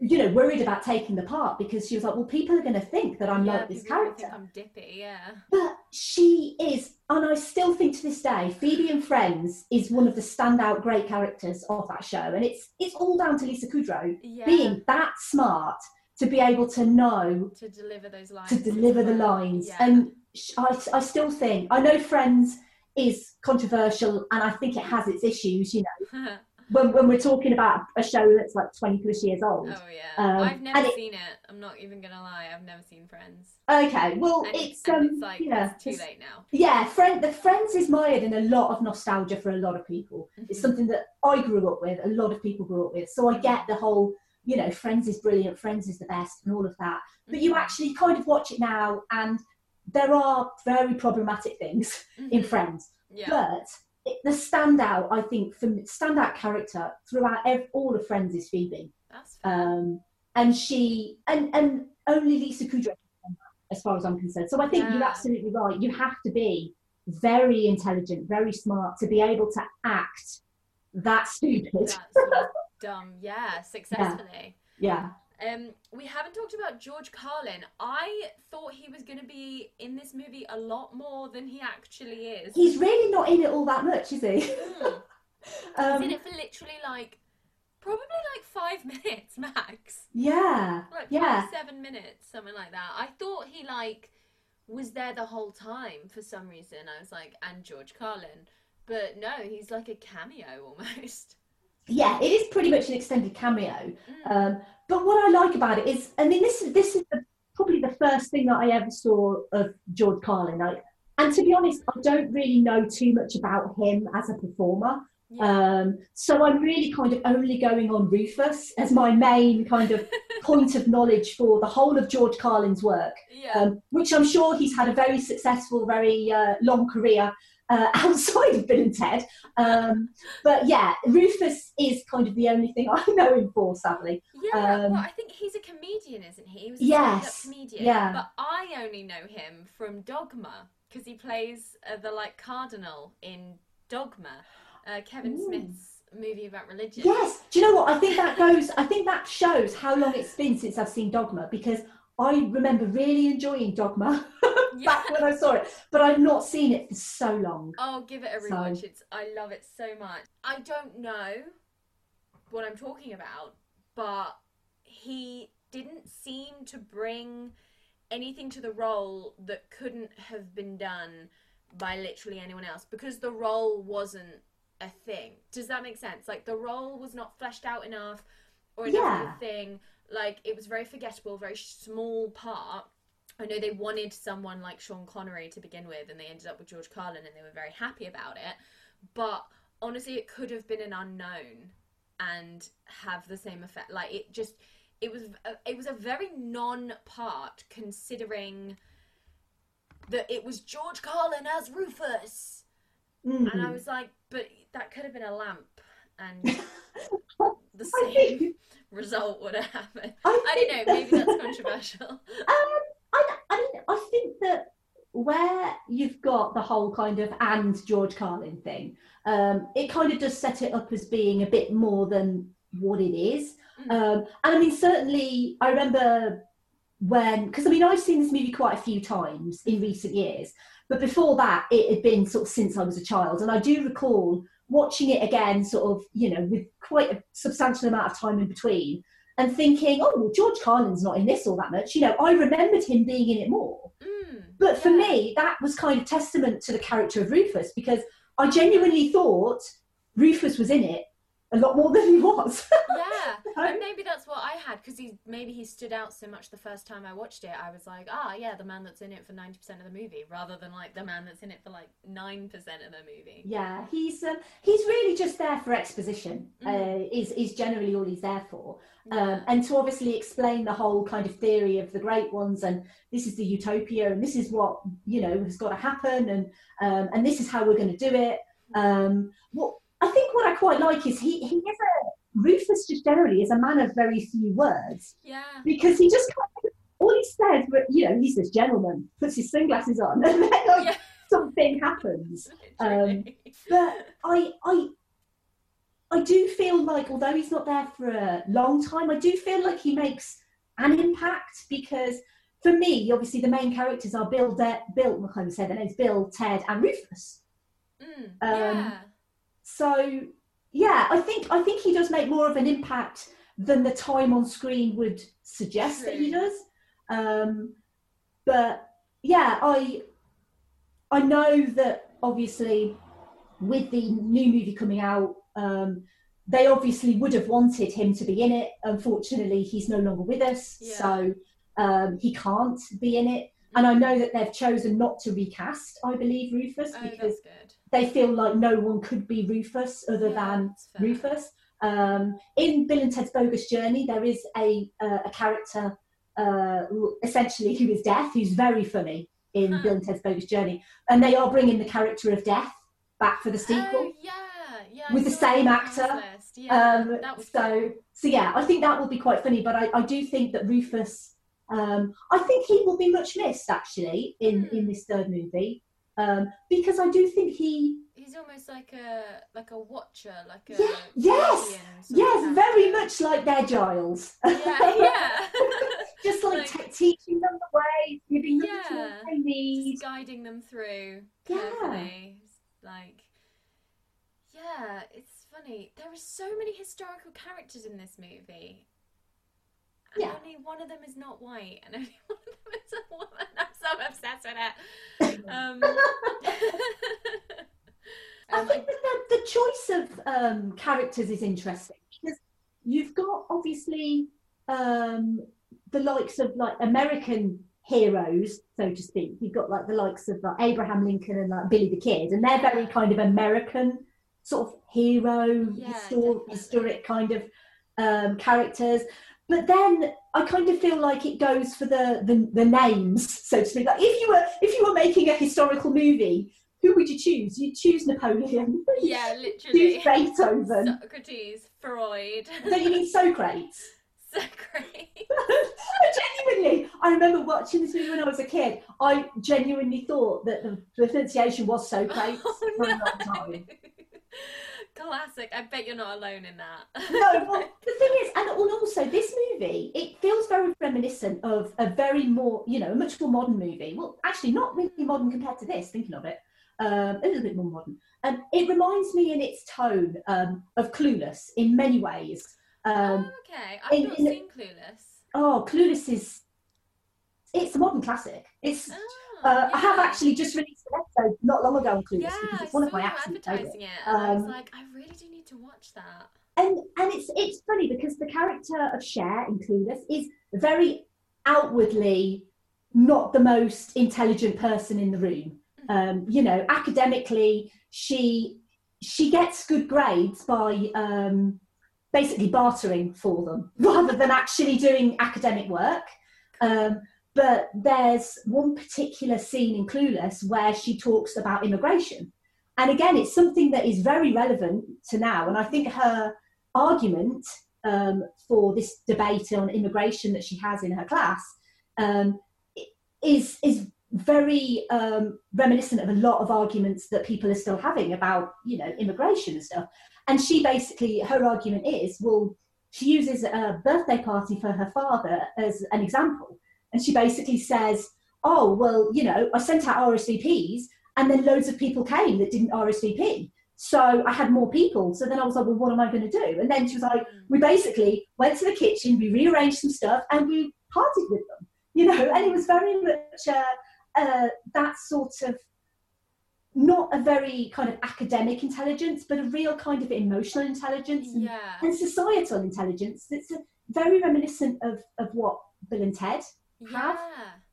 you know, worried about taking the part because she was like, well, people are going to think that I'm yeah, like this people are gonna character. I'm dippy, yeah. But she is, and I still think to this day, Phoebe and Friends is one of the standout great characters of that show, and it's it's all down to Lisa Kudrow Yeah. being that smart to be able to know to deliver those lines. to deliver the lines. Yeah. And I, I still think I know Friends is controversial, and I think it has its issues. You know, when when we're talking about a show that's like twenty plus years old. oh yeah, Um, I've never and it- seen it. I'm not even gonna lie. I've never seen Friends. Okay, well, And it's and um, it's like yeah, it's too it's- late now. Yeah, friend, the Friends is mired in a lot of nostalgia for a lot of people. It's Mhm. something that I grew up with, a lot of people grew up with. So I get the whole, you know, Friends is brilliant, Friends is the best, and all of that. But you Mhm. actually kind of watch it now, and there are very problematic things in Mhm. Friends. Yeah. But the standout, I think, for me- standout character throughout ev- all of Friends is Phoebe. That's. Um, and she, and, and only Lisa Kudrow, as far as I'm concerned. So I think you're absolutely right. You have to be very intelligent, very smart to be able to act that stupid. Dumb. Yeah, successfully. Yeah. Um, we haven't talked about George Carlin. I thought he was going to be in this movie a lot more than he actually is. He's really not in it all that much, is he? Mm. um, He's in it for literally like probably like five minutes max. yeah. Like Yeah. seven minutes, something like that. I thought he like was there the whole time for some reason. I was like, and George Carlin. But no, he's like a cameo almost. Yeah, it is pretty much an extended cameo. Mm. Um, but what I like about it is, I mean, this is this is the, probably the first thing that I ever saw of George Carlin. I, and to be honest, I don't really know too much about him as a performer. yeah. Um, so I'm really kind of only going on Rufus as my main kind of point of knowledge for the whole of George Carlin's work, yeah. um, which I'm sure he's had a very successful, very uh, long career uh, outside of Bill and Ted. Um, but yeah, Rufus is kind of the only thing I know him for, sadly. Yeah, Um, well, I think he's a comedian, isn't he? He was a Yes, comedian. yeah. But I only know him from Dogma because he plays uh, the like cardinal in Dogma, uh, Kevin Ooh. Smith's movie about religion. Yes. Do you know what? I think that goes. I think that shows how long it's been since I've seen Dogma because I remember really enjoying Dogma Yeah. back when I saw it, but I've not seen it for so long. Oh, give it a So- rewatch. It's I love it so much. I don't know what I'm talking about, but he didn't seem to bring anything to the role that couldn't have been done by literally anyone else because the role wasn't a thing. Does that make sense? Like the role was not fleshed out enough or enough of Yeah. Like it was very forgettable, very small part. I know they wanted someone like Sean Connery to begin with, and they ended up with George Carlin, and they were very happy about it. But honestly, it could have been an unknown and have the same effect. Like it just, it was, a, it was a very non-part considering that it was George Carlin as Rufus, Mm. and I was like, but that could have been a lamp and the same result would have happened. I, I don't know. Maybe that's controversial. Um, I, I mean, I think that where you've got the whole kind of and George Carlin thing, um, it kind of does set it up as being a bit more than what it is. Mm. Um, and I mean, certainly, I remember when, because I mean, I've seen this movie quite a few times in recent years, but before that, it had been sort of since I was a child. And I do recall watching it again, sort of, you know, with quite a substantial amount of time in between and thinking, oh, well, George Carlin's not in this all that much. You know, I remembered him being in it more. Mm, But for yeah. me, that was kind of testament to the character of Rufus because I genuinely thought Rufus was in it a lot more than he was. yeah, and maybe that's what I had because he maybe he stood out so much the first time I watched it. I was like, ah, yeah, the man that's in it for ninety percent of the movie, rather than like the man that's in it for like nine percent of the movie. yeah, he's um, he's really just there for exposition. Mm. Uh, is is generally all he's there for, Yeah. um, and to obviously explain the whole kind of theory of the great ones, and this is the utopia, and this is what you know has got to happen, and um, and this is how we're going to do it. Um, what I think what I quite like is he he is a Rufus just generally is a man of very few words yeah. because he just kind of all he says, but you know, he's this gentleman, puts his sunglasses on, and then like, Yeah. something happens. Literally. But I, I, I do feel like although he's not there for a long time, I do feel like he makes an impact because for me, obviously, the main characters are Bill, De- Bill, I can't even say their names, Bill, Ted, and Rufus. Mm, um, yeah. So yeah, I think I think he does make more of an impact than the time on screen would suggest that he does. Um, but yeah, I I know that obviously with the new movie coming out, um, they obviously would have wanted him to be in it. Unfortunately, he's no longer with us, Yeah. so um, he can't be in it. And I know that they've chosen not to recast, I believe, Rufus Oh, because that's good. They feel like no one could be Rufus other Yeah, than. Rufus. Um, in Bill and Ted's Bogus Journey, there is a uh, a character uh, essentially who is Death, who's very funny in Huh. Bill and Ted's Bogus Journey, and they are bringing the character of Death back for the sequel. Oh, yeah, yeah. With the same actor. Yeah, um, so so yeah, I think that will be quite funny. But I, I do think that Rufus, um, I think he will be much missed actually in Hmm. in this third movie um, because I do think he He's almost like a like a watcher, like a Yeah, yes, guardian sort of Yes, very much like their Giles. Yeah, yeah. Just like, Like- te- teaching them the way, giving them the Yeah. tools they need. Just guiding them through Yeah. Like, yeah, it's funny. There are so many historical characters in this movie. And Yeah. only one of them is not white, and only one of them is a woman. I'm so obsessed with it. Um, I think that the, the choice of um, characters is interesting because you've got obviously um, the likes of like American heroes, so to speak. You've got like the likes of like, Abraham Lincoln and like Billy the Kid, and they're very kind of American sort of hero, Yeah, histor- historic kind of um, characters. But then I kind of feel like it goes for the, the the names, so to speak. Like if you were if you were making a historical movie, who would you choose? You'd choose Napoleon. yeah, literally. Choose. Beethoven. Socrates, Freud. Don't you mean Socrates? Socrates. genuinely, I remember watching this movie when I was a kid. I genuinely thought that the pronunciation was Socrates Oh, for a long time. Classic. I bet you're not alone in that. No, well, the thing is, and also this movie, it feels very reminiscent of a very more, you know, a much more modern movie. Well, actually, not really modern compared to this. Thinking of it, um, a little bit more modern. Um, it reminds me in its tone um, of Clueless in many ways. Um, oh, okay. I've in- not in- seen Clueless. oh, Clueless is it's a modern classic. It's Oh, uh, I have actually just released an episode not long ago on Clueless Yeah, because it's one of my absolute favourites. it, and I was Um, like, I really do need to watch that. and and it's it's funny because the character of Cher in Clueless is very outwardly not the most intelligent person in the room. Um, you know, academically, she she gets good grades by um, basically bartering for them rather than actually doing academic work. Um, but there's one particular scene in Clueless where she talks about immigration. And again, it's something that is very relevant to now. And I think her argument um, for this debate on immigration that she has in her class um, is is very um, reminiscent of a lot of arguments that people are still having about you know immigration and stuff. And she basically her argument is well she uses a birthday party for her father as an example, and she basically says, oh well you know I sent out RSVPs and then loads of people came that didn't RSVP. So I had more people. So then I was like, well, what am I going to do? And then she was like, we basically went to the kitchen, we rearranged some stuff, and we partied with them. You know, and it was very much uh, uh, that sort of not a very kind of academic intelligence, but a real kind of emotional intelligence and, Yeah. and societal intelligence that's very reminiscent of, of what Bill and Ted Yeah. have.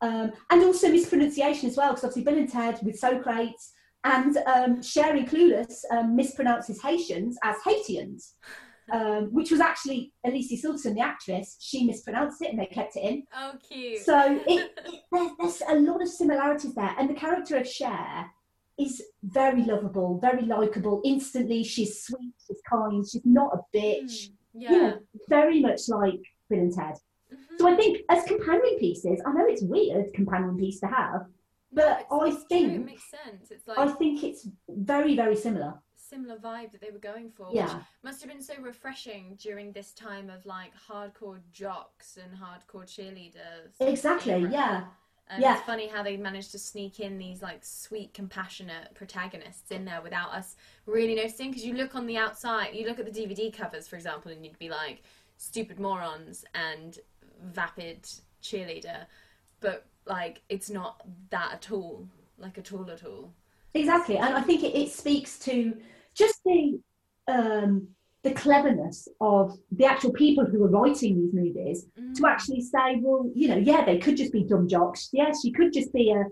um, and also mispronunciation as well, because obviously Bill and Ted with Socrates and um, Sherry Clueless um, mispronounces Haitians as Haitians, um, which was actually Alicia Silverstone, the actress. She mispronounced it and they kept it in. Oh, cute. So it, it, there, there's a lot of similarities there, and the character of Cher is very lovable, very likable. Instantly, she's sweet, she's kind, she's not a bitch. Mm, You yeah. know, very much like Bill and Ted. So I think as companion pieces, I know it's weird companion piece to have, but No, I it's true, think- it makes sense. It's like I think it's very very similar. similar vibe that they were going for. which Yeah, must have been so refreshing during this time of like hardcore jocks and hardcore cheerleaders. exactly. Yeah, And Yeah. it's funny how they managed to sneak in these like sweet, compassionate protagonists in there without us really noticing. Because you look on the outside, you look at the DVD covers, for example, and you'd be like, stupid morons and vapid cheerleader. But like, it's not that at all. Like, at all, at all. exactly. And I think it, it speaks to just the um, the cleverness of the actual people who are writing these movies Mm. to actually say, well, you know, yeah, they could just be dumb jocks. Yes, you could just be a,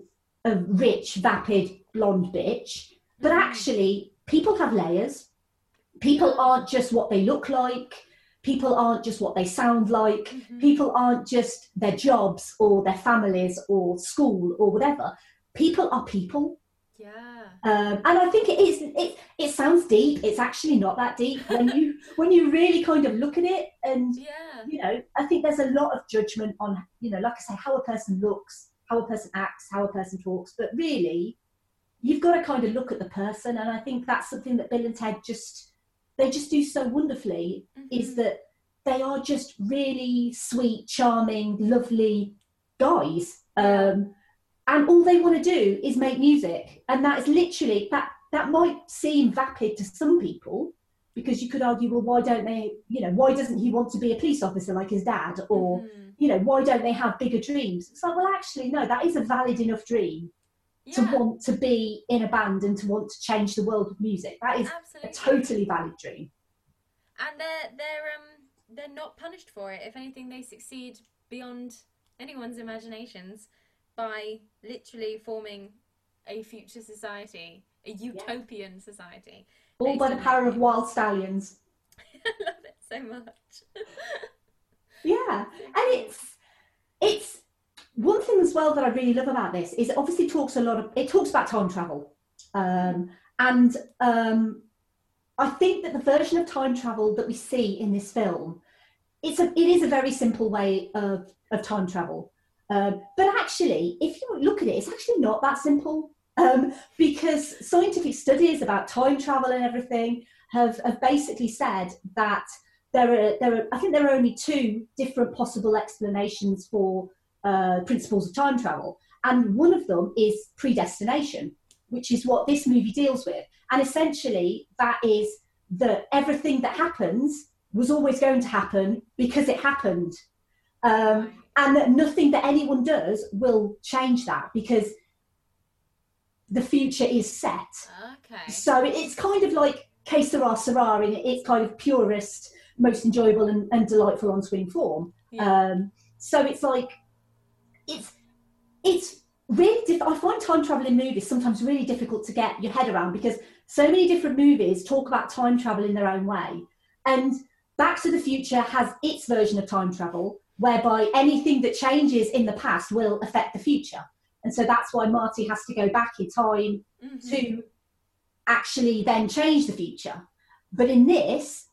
a rich, vapid, blonde bitch. But Mhm. actually, people have layers. People aren't just what they look like. People aren't just what they sound like. Mhm. People aren't just their jobs or their families or school or whatever. People are people. Yeah. Um, and I think it is. It it sounds deep. It's actually not that deep when you when you really kind of look at it. And Yeah. you know, I think there's a lot of judgment on you know, like I say, how a person looks, how a person acts, how a person talks. But really, you've got to kind of look at the person. And I think that's something that Bill and Ted just they just do so wonderfully. Is Mhm. that they are just really sweet, charming, lovely guys. Um, and all they want to do is make music and that is literally that that might seem vapid to some people because you could argue well why don't they you know why doesn't he want to be a police officer like his dad or Mhm. you know why don't they have bigger dreams it's like well actually no that is a valid enough dream to want to be in a band and to want to change the world with music that is absolutely. a totally valid dream and they're they're um they're not punished for it. If anything, they succeed beyond anyone's imaginations by literally forming a future society, a utopian society. all by the power of Wyld Stallyns I love it so much. Yeah, and it's it's one thing as well that I really love about this is it obviously talks a lot of it talks about time travel, um, and um, I think that the version of time travel that we see in this film, it's a it is a very simple way of of time travel, um, but actually, if you look at it, it's actually not that simple. Um, because scientific studies about time travel and everything have have basically said that there are there are I think there are only two different possible explanations for uh, principles of time travel, and one of them is predestination, which is what this movie deals with, and essentially that is that everything that happens was always going to happen because it happened, um, and that nothing that anyone does will change that because the future is set. Okay. So it's kind of like que sera sera in its kind of purest, most enjoyable and, and delightful on-screen form. Yeah. Um, so it's like it's it's really diff- I find time travel in movies sometimes really difficult to get your head around because so many different movies talk about time travel in their own way, and Back to the Future has its version of time travel whereby anything that changes in the past will affect the future, and so that's why Marty has to go back in time Mhm. to actually then change the future. But in this,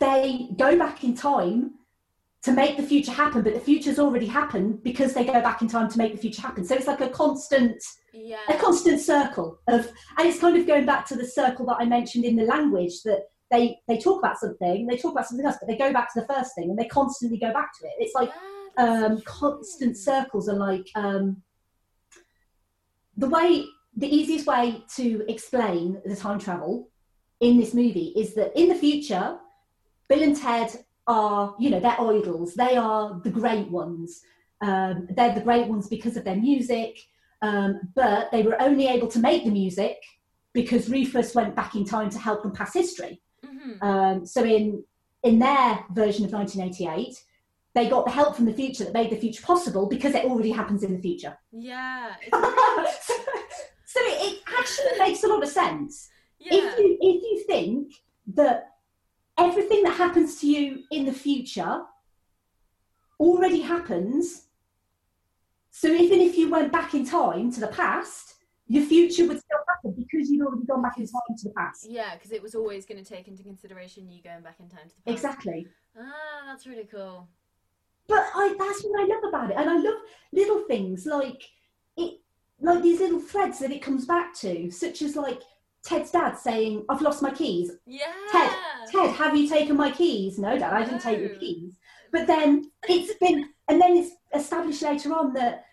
they go back in time to make the future happen, but the future's already happened because they go back in time to make the future happen. So it's like a constant, Yeah. a constant circle of, and it's kind of going back to the circle that I mentioned in the language that they they talk about something, they talk about something else, but they go back to the first thing and they constantly go back to it. It's like Yeah, um, constant circles are like um, the way the easiest way to explain the time travel in this movie is that in the future bill and ted are you know they're idols they are the great ones um, they're the great ones because of their music um, but they were only able to make the music because rufus went back in time to help them pass history Mhm. um, so in in their version of 1988, they got the help from the future that made the future possible because it already happens in the future. Yeah. So it actually makes a lot of sense yeah. if you if you think that everything that happens to you in the future already happens. So even if you went back in time to the past, your future would still happen because you'd already gone back in time to the past. Yeah, because it was always going to take into consideration you going back in time to the past. Exactly. Ah, that's really cool. but I that's what I love about it, and I love little things like it, like these little threads that it comes back to, such as like Ted's dad saying, "I've lost my keys." Yeah. Ted, have you taken my keys? No, Dad, I didn't take your keys. But then it's been, and then it's established later on that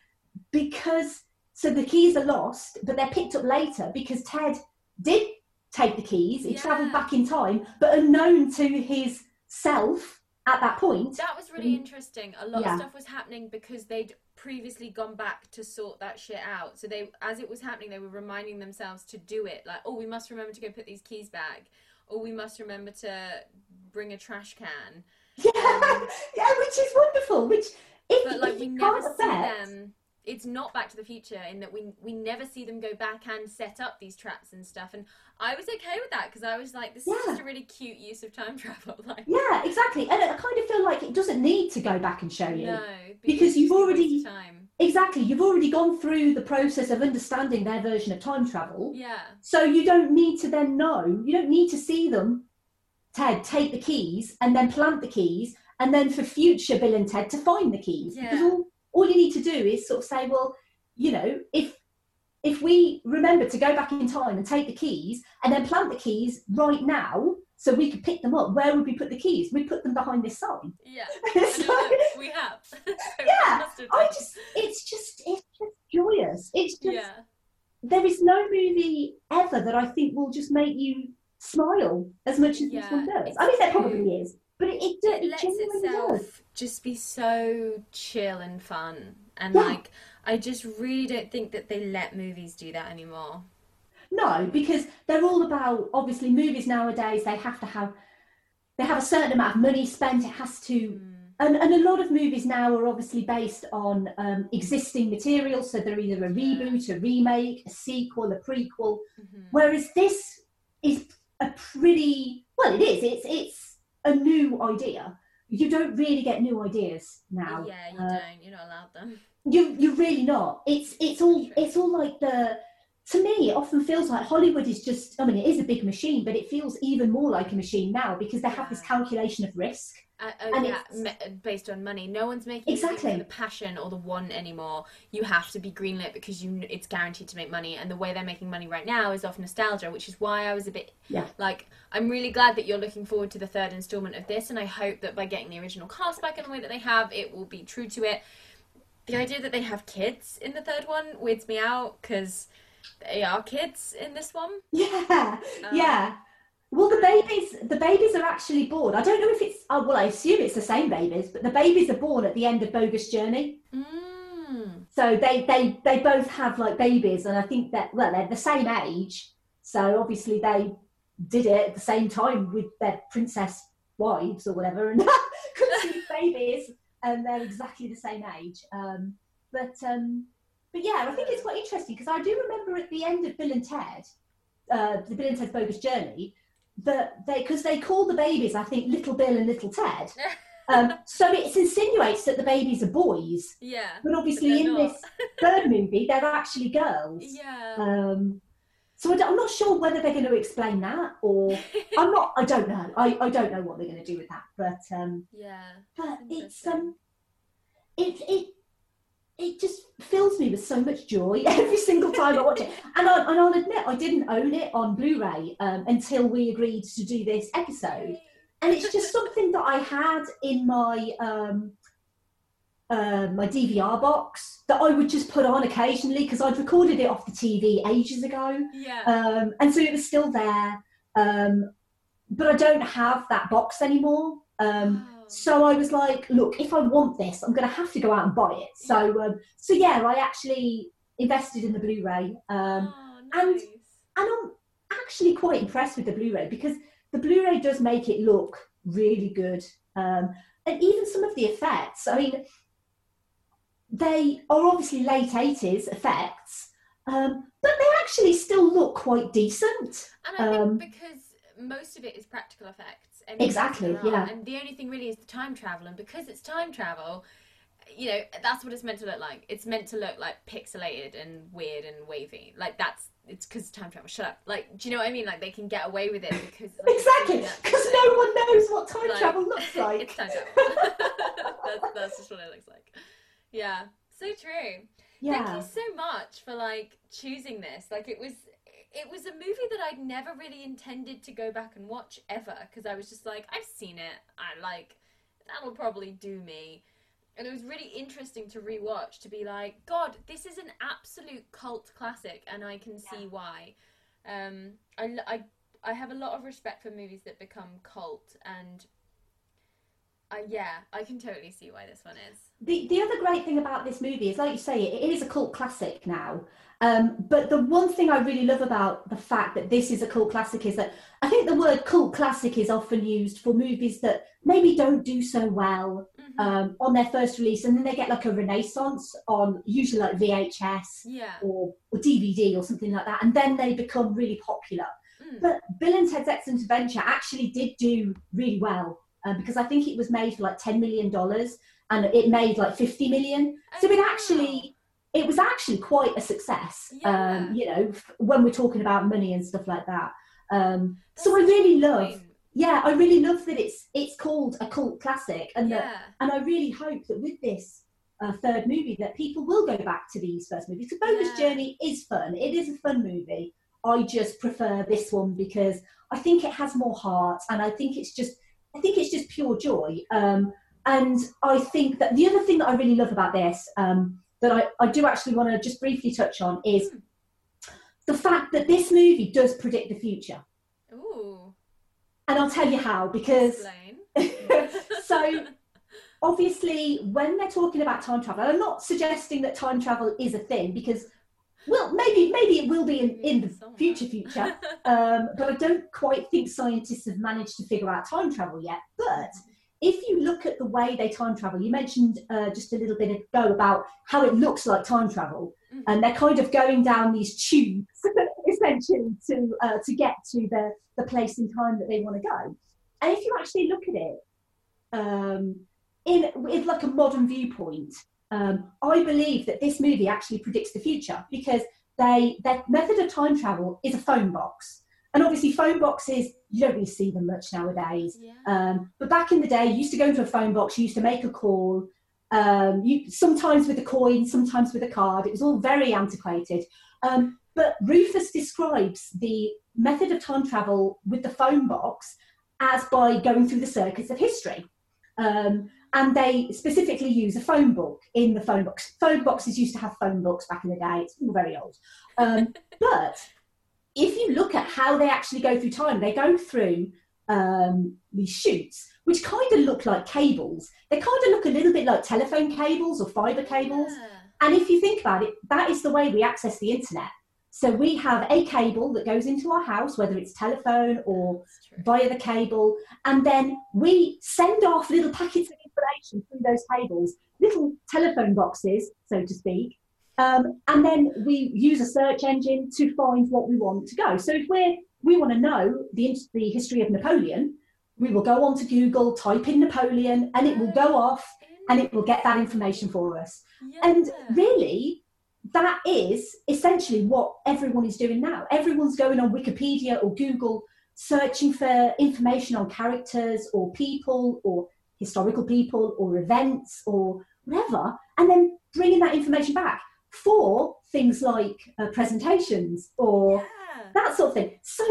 because so the keys are lost, but they're picked up later because Ted did take the keys. He Yeah. travelled back in time, but unknown to his self at that point. That was really interesting. A lot Yeah. of stuff was happening because they'd previously gone back to sort that shit out. So they, as it was happening, they were reminding themselves to do it. Like, oh, we must remember to go put these keys back. Or we must remember to bring a trash can. Yeah, yeah, which is wonderful. Which if, But like, we you never can't see affect- them. It's not Back to the Future in that we we never see them go back and set up these traps and stuff. And I was okay with that because I was like, this is just a really cute use of time travel. Like, Yeah, exactly. And I kind of feel like it doesn't need to go back and show you. no, Because you've a waste already- time. Exactly. You've already gone through the process of understanding their version of time travel. Yeah. So you don't need to then know, you don't need to see them, Ted, take the keys and then plant the keys, and then for future Bill and Ted to find the keys. Because Yeah. all, all you need to do is sort of say, well, you know, if if we remember to go back in time and take the keys and then plant the keys right now so we could pick them up, where would we put the keys? We put them behind this sign. Yeah. Like- we have. So Yeah, have I just it's just it's just joyous. It's just Yeah. there is no movie ever that I think will just make you smile as much as Yeah, this one does. I mean, there probably is, but it, it, It it lets genuinely does. itself just be so chill and fun. And Yeah. like, I just really don't think that they let movies do that anymore. No, because they're all about obviously movies nowadays. They have to have they have a certain amount of money spent. It has to, Mm. and, and a lot of movies now are obviously based on um, existing material. So they're either a reboot, a remake, a sequel, a prequel. Mhm. Whereas this is a pretty well, it is. It's it's a new idea. You don't really get new ideas now. Yeah, you Uh, don't. You're not allowed them. You you're really not. It's it's all it's all like the. To me, it often feels like Hollywood is just. I mean, it is a big machine, but it feels even more like a machine now because they have this calculation of risk. Uh, oh And yeah, based on money. No one's making Exactly. the passion or the want anymore. You have to be greenlit because you it's guaranteed to make money. And the way they're making money right now is off nostalgia, which is why I was a bit Yeah. like I'm really glad that you're looking forward to the third installment of this, and I hope that by getting the original cast back in the way that they have, it will be true to it. The idea that they have kids in the third one weirds me out because they are kids in this one. Yeah, Um, yeah. Well, the babies, the babies are actually born. I don't know if it's. Oh, well, I assume it's the same babies, but the babies are born at the end of Bogus Journey. Mm. So they they they both have like babies, and I think that well, they're the same age. So obviously they did it at the same time with their princess wives or whatever, and conceived babies, and they're exactly the same age. Um, but um, but yeah, I think it's quite interesting because I do remember at the end of Bill and Ted, uh, the Bill and Ted's Bogus Journey, that they because they call the babies, I think, Little Bill and Little Ted. Um, so it insinuates that the babies are boys, Yeah. but obviously in not. this third movie they're actually girls. Yeah. Um, so I I'm not sure whether they're going to explain that or I'm not. I don't know. I, I don't know what they're going to do with that. But um, yeah. but it's um, it it it just fills me with so much joy every single time I watch it. And, I, and I'll admit, I didn't own it on Blu-ray um, until we agreed to do this episode and it's just something that I had in my um, uh, my DVR box that I would just put on occasionally because I'd recorded it off the TV ages ago, Yeah. um, and so it was still there. Um, but I don't have that box anymore. Um, Wow. So I was like, look, if I want this, I'm going to have to go out and buy it. So um, so yeah, I actually invested in the Blu-ray. Um, oh, and- nice. and I'm actually quite impressed with the Blu-ray because the Blu-ray does make it look really good, um, and even some of the effects. I mean, they are obviously late '80s effects, um, but they actually still look quite decent. And I Um, think because most of it is practical effects. Mean, Exactly, yeah. And the only thing really is the time travel. And because it's time travel, you know, that's what it's meant to look like. It's meant to look like pixelated and weird and wavy. Like that's, it's because time travel. Shut up. Like, do you know what I mean? Like they can get away with it because. Like, Exactly, because no one knows what time Like, travel looks it's like. time travel. that's, that's just what it looks like. Yeah. So true. yeah, Thank you so much for like choosing this. Like it was it was a movie that I'd never really intended to go back and watch ever because I was just like I've seen it. I like that'll probably do me. And it was really interesting to rewatch to be like, God, this is an absolute cult classic, and I can see why. Um, I, I, I have a lot of respect for movies that become cult, and I, yeah, I can totally see why this one is. the the other great thing about this movie is, like you say, it, it is a cult classic now. Um, but the one thing I really love about the fact that this is a cult classic is that I think the word cult classic is often used for movies that maybe don't do so well Mhm. um, on their first release, and then they get like a renaissance on usually like VHS yeah. or, or DVD or something like that, and then they become really popular. Mm. But Bill and Ted's Excellent Adventure actually did do really well uh, because I think it was made for like ten million dollars, and it made like fifty million. So Oh, it wow. actually, it was actually quite a success. Yeah. Um, you know, f- when we're talking about money and stuff like that. Um, so I That's such a really love, point. yeah, I really love that it's it's called a cult classic, and that yeah. and I really hope that with this uh, third movie that people will go back to these first movies. Because Bogus Yeah. Journey is fun. It is a fun movie. I just prefer this one because I think it has more heart, and I think it's just I think it's just pure joy. Um, and I think that the other thing that I really love about this um, that I, I do actually want to just briefly touch on is the fact that this movie does predict the future. Ooh. And I'll tell you how because so obviously when they're talking about time travel i'm not suggesting that time travel is a thing because well maybe maybe it will be in, in the Somewhere. future future um, but i don't quite think scientists have managed to figure out time travel yet but if you look at the way they time travel you mentioned uh, just a little bit ago about how it looks like time travel. Mhm. and they're kind of going down these tubes essentially to uh, to get to the the place in time that they want to go. And if you actually look at it um, in with like a modern viewpoint, um, I believe that this movie actually predicts the future because they their method of time travel is a phone box, and obviously phone boxes you don't really see them much nowadays. yeah. Um, but back in the day, you used to go into a phone box, you used to make a call. Um, you sometimes with a coin, sometimes with a card. It was all very antiquated. Um, but Rufus describes the method of time travel with the phone box as by going through the circuits of history. Um, and they specifically use a phone book in the phone box. Phone boxes used to have phone books back in the day. It's all very old. Um, but if you look at how they actually go through time, they go through um, these chutes, which kind of look like cables. They kind of look a little bit like telephone cables or fiber cables. Yeah. And if you think about it, that is the way we access the internet. So we have a cable that goes into our house, whether it's telephone or via the cable, and then we send off little packets of information through those cables, little telephone boxes, so to speak. Um, and then we use a search engine to find what we want to go. So if we're we want to know the the history of Napoleon, we will go onto Google, type in Napoleon, and it will go off and it will get that information for us. And really, that is essentially what everyone is doing now. Everyone's going on Wikipedia or Google searching for information on characters or people or historical people or events or whatever, and then bringing that information back for things like uh, presentations or Yeah. that sort of thing. So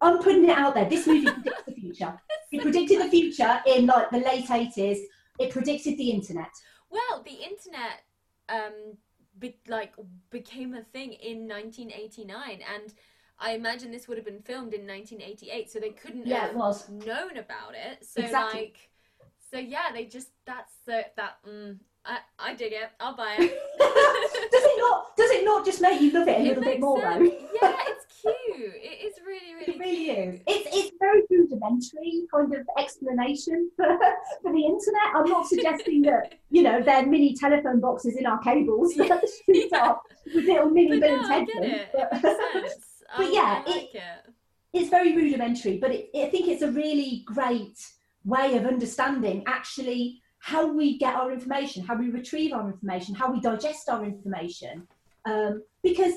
I'm putting it out there. This movie predicts the future. It predicted the future in like the late 80s. It predicted the internet. Well, the internet um be- like became a thing in 1989 and I imagine this would have been filmed in 1988 so they couldn't Yeah, have it was. known about it. So Exactly. like so yeah, they just that's the that mm, I I dig it. I'll buy it. does it not? Does it not just make you love it a It little bit more sense. though? Yeah, it's cute. It is really really It really is. It's it's very rudimentary kind of explanation for, for the internet. I'm not suggesting that you know they're mini telephone boxes in our cables Yeah. that shoot off with little mini But no, and I get it. but- It. But yeah, like it. it's very rudimentary, but it, I think it's a really great way of understanding actually how we get our information, how we retrieve our information, how we digest our information. Um, because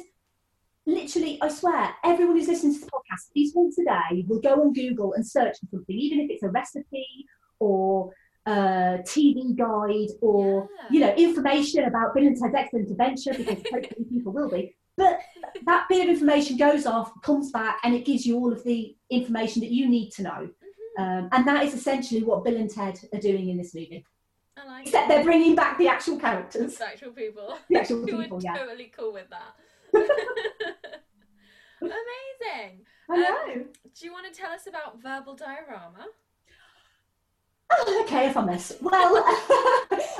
literally, I swear, everyone who's listening to this podcast, at least once a day, will go on Google and search for something, even if it's a recipe or a TV guide or Yeah. you know information about Bill and Ted's Excellent Adventure, because hopefully people will be. But that bit of information goes off, comes back, and it gives you all of the information that you need to know. Mhm. Um, and that is essentially what Bill and Ted are doing in this movie. Like Except it. they're bringing back the actual characters, It's actual people. the actual You people. were Yeah, totally cool with that. Amazing. I know. Do you want to tell us about verbal diorama? Oh, okay, if I miss. Well,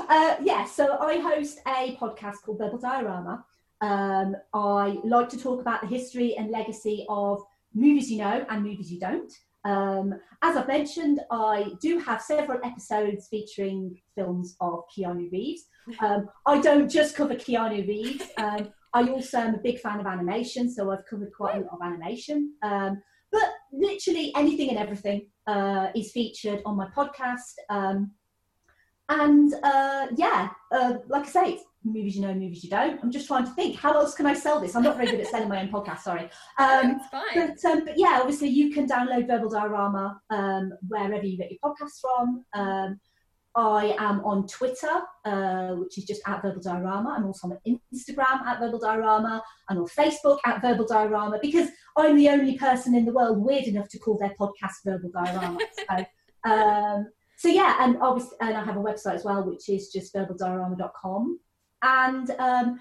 uh, yeah, so I host a podcast called Verbal Diorama. Um, I like to talk about the history and legacy of movies you know and movies you don't. Um, as I've mentioned, I do have several episodes featuring films of Keanu Reeves. Um, I don't just cover Keanu Reeves. Um, I also am a big fan of animation, so I've covered quite a lot of animation. Um, but literally anything and everything uh, is featured on my podcast. And uh, yeah, uh, like I say, it's movies you know, movies you don't. I'm just trying to think, how else can I sell this? I'm not very good at selling my own podcast, sorry. Um, but, um, but yeah, obviously you can download Verbal Diorama um, wherever you get your podcasts from. Um, I am on Twitter, uh, which is just at Verbal Diorama. I'm also on Instagram at Verbal Diorama. I'm on Facebook at Verbal Diorama because I'm the only person in the world weird enough to call their podcast Verbal Diorama. so, um, so yeah, and obviously, and I have a website as well, which is just verbaldiorama.com. And um,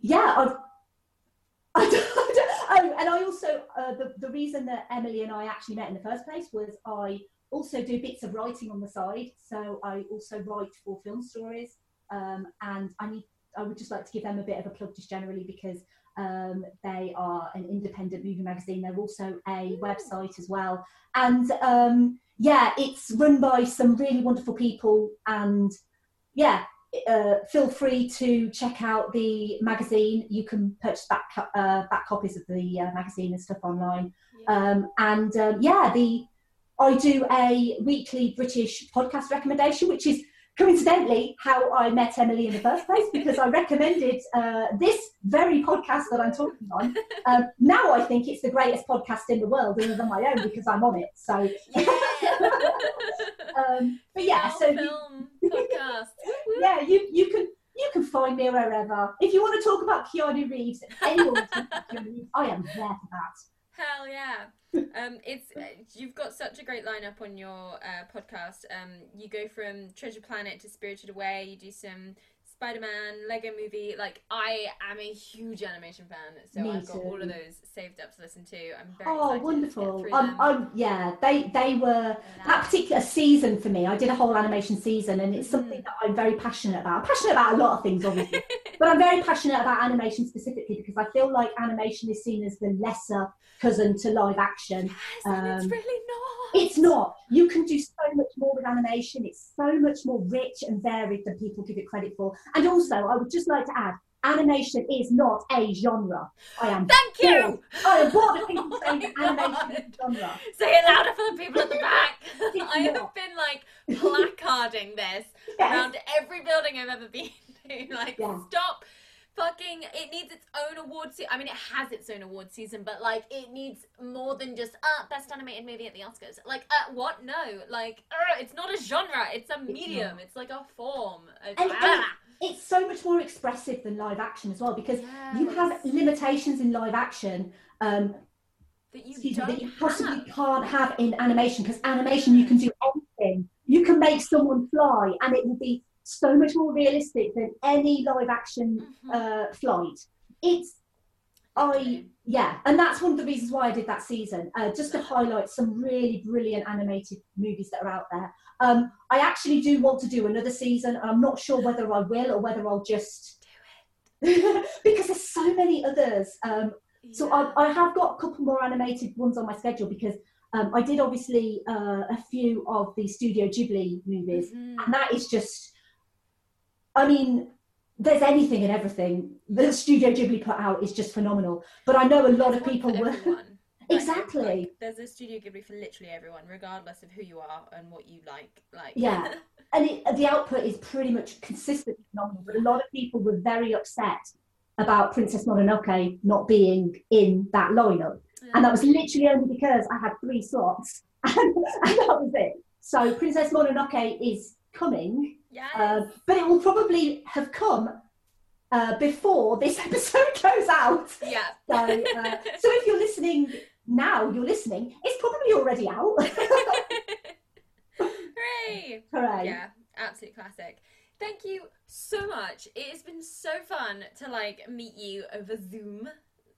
yeah, I've I don't, I don't- oh, and I also uh, the the reason that Emily and I actually met in the first place was I also do bits of writing on the side. So I also write for film stories, um, and I need I would just like to give them a bit of a plug just generally because um, they are an independent movie magazine. They're also a website as well, and um, yeah, it's run by some really wonderful people, and yeah, uh, feel free to check out the magazine. You can purchase back uh, back copies of the uh, magazine and stuff online. Yeah. Um, and um, yeah, the I do a weekly British podcast recommendation, which is coincidentally how I met Emily in the first place because I recommended uh, this very podcast that I'm talking on. Um, now I think it's the greatest podcast in the world, other than my own, because I'm on it. So. Um, but yeah, Film, so you- film podcast. yeah, you you can you can find me wherever. If you want to talk about Keanu Reeves, anyone wants to talk about Keanu Reeves, I am there for that. Hell yeah. Um, it's uh, you've got such a great lineup on your uh, podcast. Um, you go from Treasure Planet to Spirited Away. You do some Spider-Man, Lego Movie. Like I am a huge animation fan, so Me I've got all of those saved up to listen to. I'm very Oh, wonderful! get through I'm, them. I'm, yeah, they they were that particular season for me. I did a whole animation season, and it's something mm. that I'm very passionate about. I'm passionate about a lot of things, obviously, but I'm very passionate about animation specifically because I feel like animation is seen as the lesser cousin to live action. Yes, and it's um, really. It's not. You can do so much more with animation. It's so much more rich and varied than people give it credit for. And also, I would just like to add, animation is not a genre. I am Thank you. I am bored of people saying that animation is a genre. Say it louder for the people at the back. I have not. been like placarding this Yes. around every building I've ever been to. Like, Yeah. stop fucking it needs its own award season. I mean, it has its own award season, but like it needs more than just uh best animated movie at the Oscars. Like, uh, what? No, like uh, it's not a genre. It's a medium. It's, like a form. It's, And- ah. and it's so much more expressive than live action as well because you have limitations in live action um, that you excuse me, that you possibly have. can't have in animation because animation you can do anything. You can make someone fly and it will be so much more realistic than any live action Mhm. uh, flight. It's I yeah, and that's one of the reasons why I did that season, uh, just to highlight some really brilliant animated movies that are out there. Um, I actually do want to do another season. and I'm not sure whether I will or whether I'll just do it because there's so many others. Um, so I, I have got a couple more animated ones on my schedule because um, I did obviously uh, a few of the Studio Ghibli movies, Mhm. and that is just, I mean, there's anything and everything the Studio Ghibli put out is just phenomenal. But I know a lot of people were. Like, exactly. like, there's a Studio Ghibli for literally everyone, regardless of who you are and what you like. Like Yeah. and it, the output is pretty much consistently phenomenal. But a lot of people were very upset about Princess Mononoke not being in that lineup. and that was literally only because I had three slots, and, and that was it. So Princess Mononoke is coming, yes. um, but it will probably have come uh, before this episode goes out. yeah. So, uh, so if you're listening now, you're listening. It's probably already out. Hooray! Hooray! Yeah, absolute classic. Thank you so much. It has been so fun to like meet you over Zoom.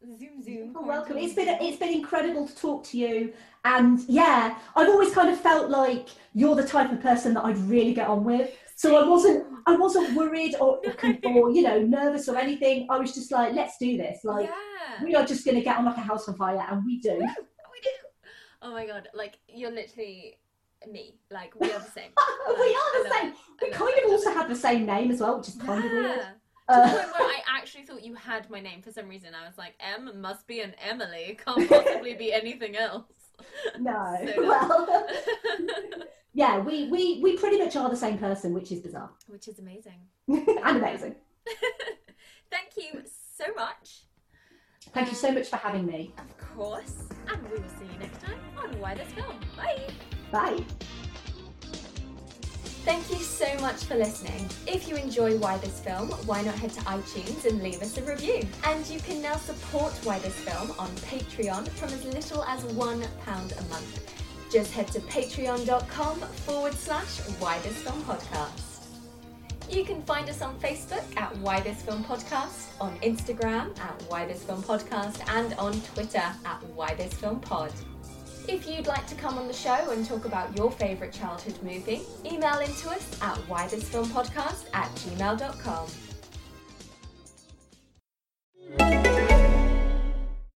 Zoom, Zoom. Oh, you're welcome. It's been it's been incredible to talk to you, and yeah, I've always kind of felt like you're the type of person that I'd really get on with. So I wasn't I wasn't worried or, or you know nervous or anything. I was just like, let's do this. Like yeah. we are just going to get on like a house on fire, and we do. we do. Oh my god! Like you're literally me. Like we are the same. we are the same. We kind of also have the same name as well, which is kind of weird. To Uh, the point where I actually thought you had my name for some reason. I was like, M must be an Emily. Can't possibly be anything else. no, So well, yeah, we, we we pretty much are the same person, which is bizarre Which is amazing. and amazing. Thank you so much. Thank you so much for having me. Of course. And we will see you next time on Why This Film. Bye. Bye. Thank you so much for listening. If you enjoy Why This Film, why not head to iTunes and leave us a review? And you can now support Why This Film on Patreon from as little as £1 a month. Just head to patreon.com forward slash Why This Film Podcast. You can find us on Facebook at Why This Film Podcast, on Instagram at Why This Film Podcast, and on Twitter at Why This Film Pod. If you'd like to come on the show and talk about your favourite childhood movie, email into us at whythisfilmpodcast at gmail.com.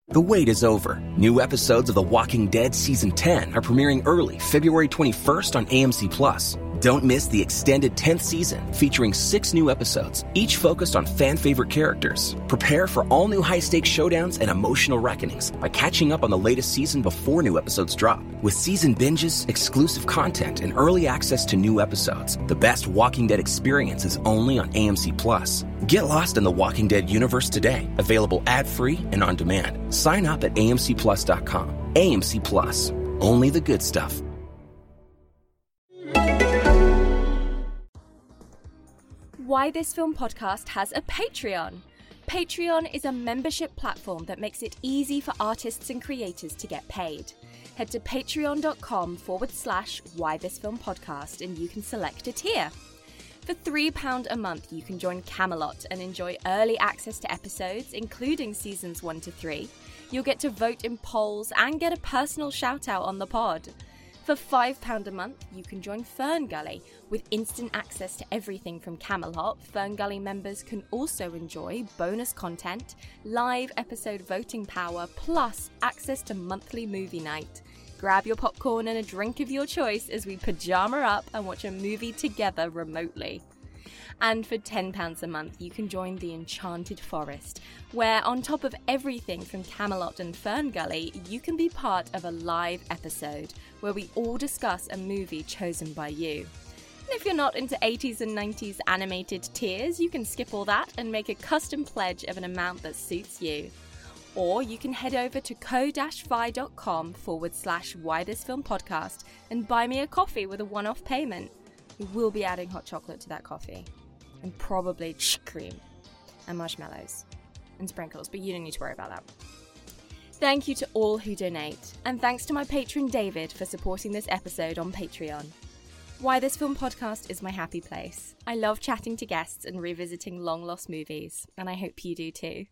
The wait is over. New episodes of The Walking Dead Season 10 are premiering early February 21st on AMC Plus. Don't miss the extended 10th season featuring six new episodes, each focused on fan favorite characters. Prepare for all new high stakes showdowns and emotional reckonings by catching up on the latest season before new episodes drop. With season binges, exclusive content, and early access to new episodes, the best Walking Dead experience is only on AMC Plus. Get lost in the Walking Dead universe today. Available ad free and on demand. Sign up at amcplus.com. AMC Plus. Only the good stuff. Why This Film Podcast has a Patreon. Patreon is a membership platform that makes it easy for artists and creators to get paid. Head to patreon.com forward slash Why This Film Podcast and you can select a tier. For £3 a month, you can join Camelot and enjoy early access to episodes, including seasons 1 to 3. You'll get to vote in polls and get a personal shout out on the pod. For £5 a month, you can join Fern Gully. With instant access to everything from Camelot, Fern Gully members can also enjoy bonus content, live episode voting power, plus access to monthly movie night. Grab your popcorn and a drink of your choice as we pajama up and watch a movie together remotely. And for £10 a month, you can join the Enchanted Forest, where, on top of everything from Camelot and Fern Gully, you can be part of a live episode where we all discuss a movie chosen by you. And if you're not into 80s and 90s animated tiers, you can skip all that and make a custom pledge of an amount that suits you. Or you can head over to ko-fi.com forward slash why this film podcast and buy me a coffee with a one-off payment. We will be adding hot chocolate to that coffee. And probably cream and marshmallows and sprinkles, but you don't need to worry about that. Thank you to all who donate, and thanks to my patron David for supporting this episode on Patreon. Why This Film podcast is my happy place. I love chatting to guests and revisiting long lost movies, and I hope you do too.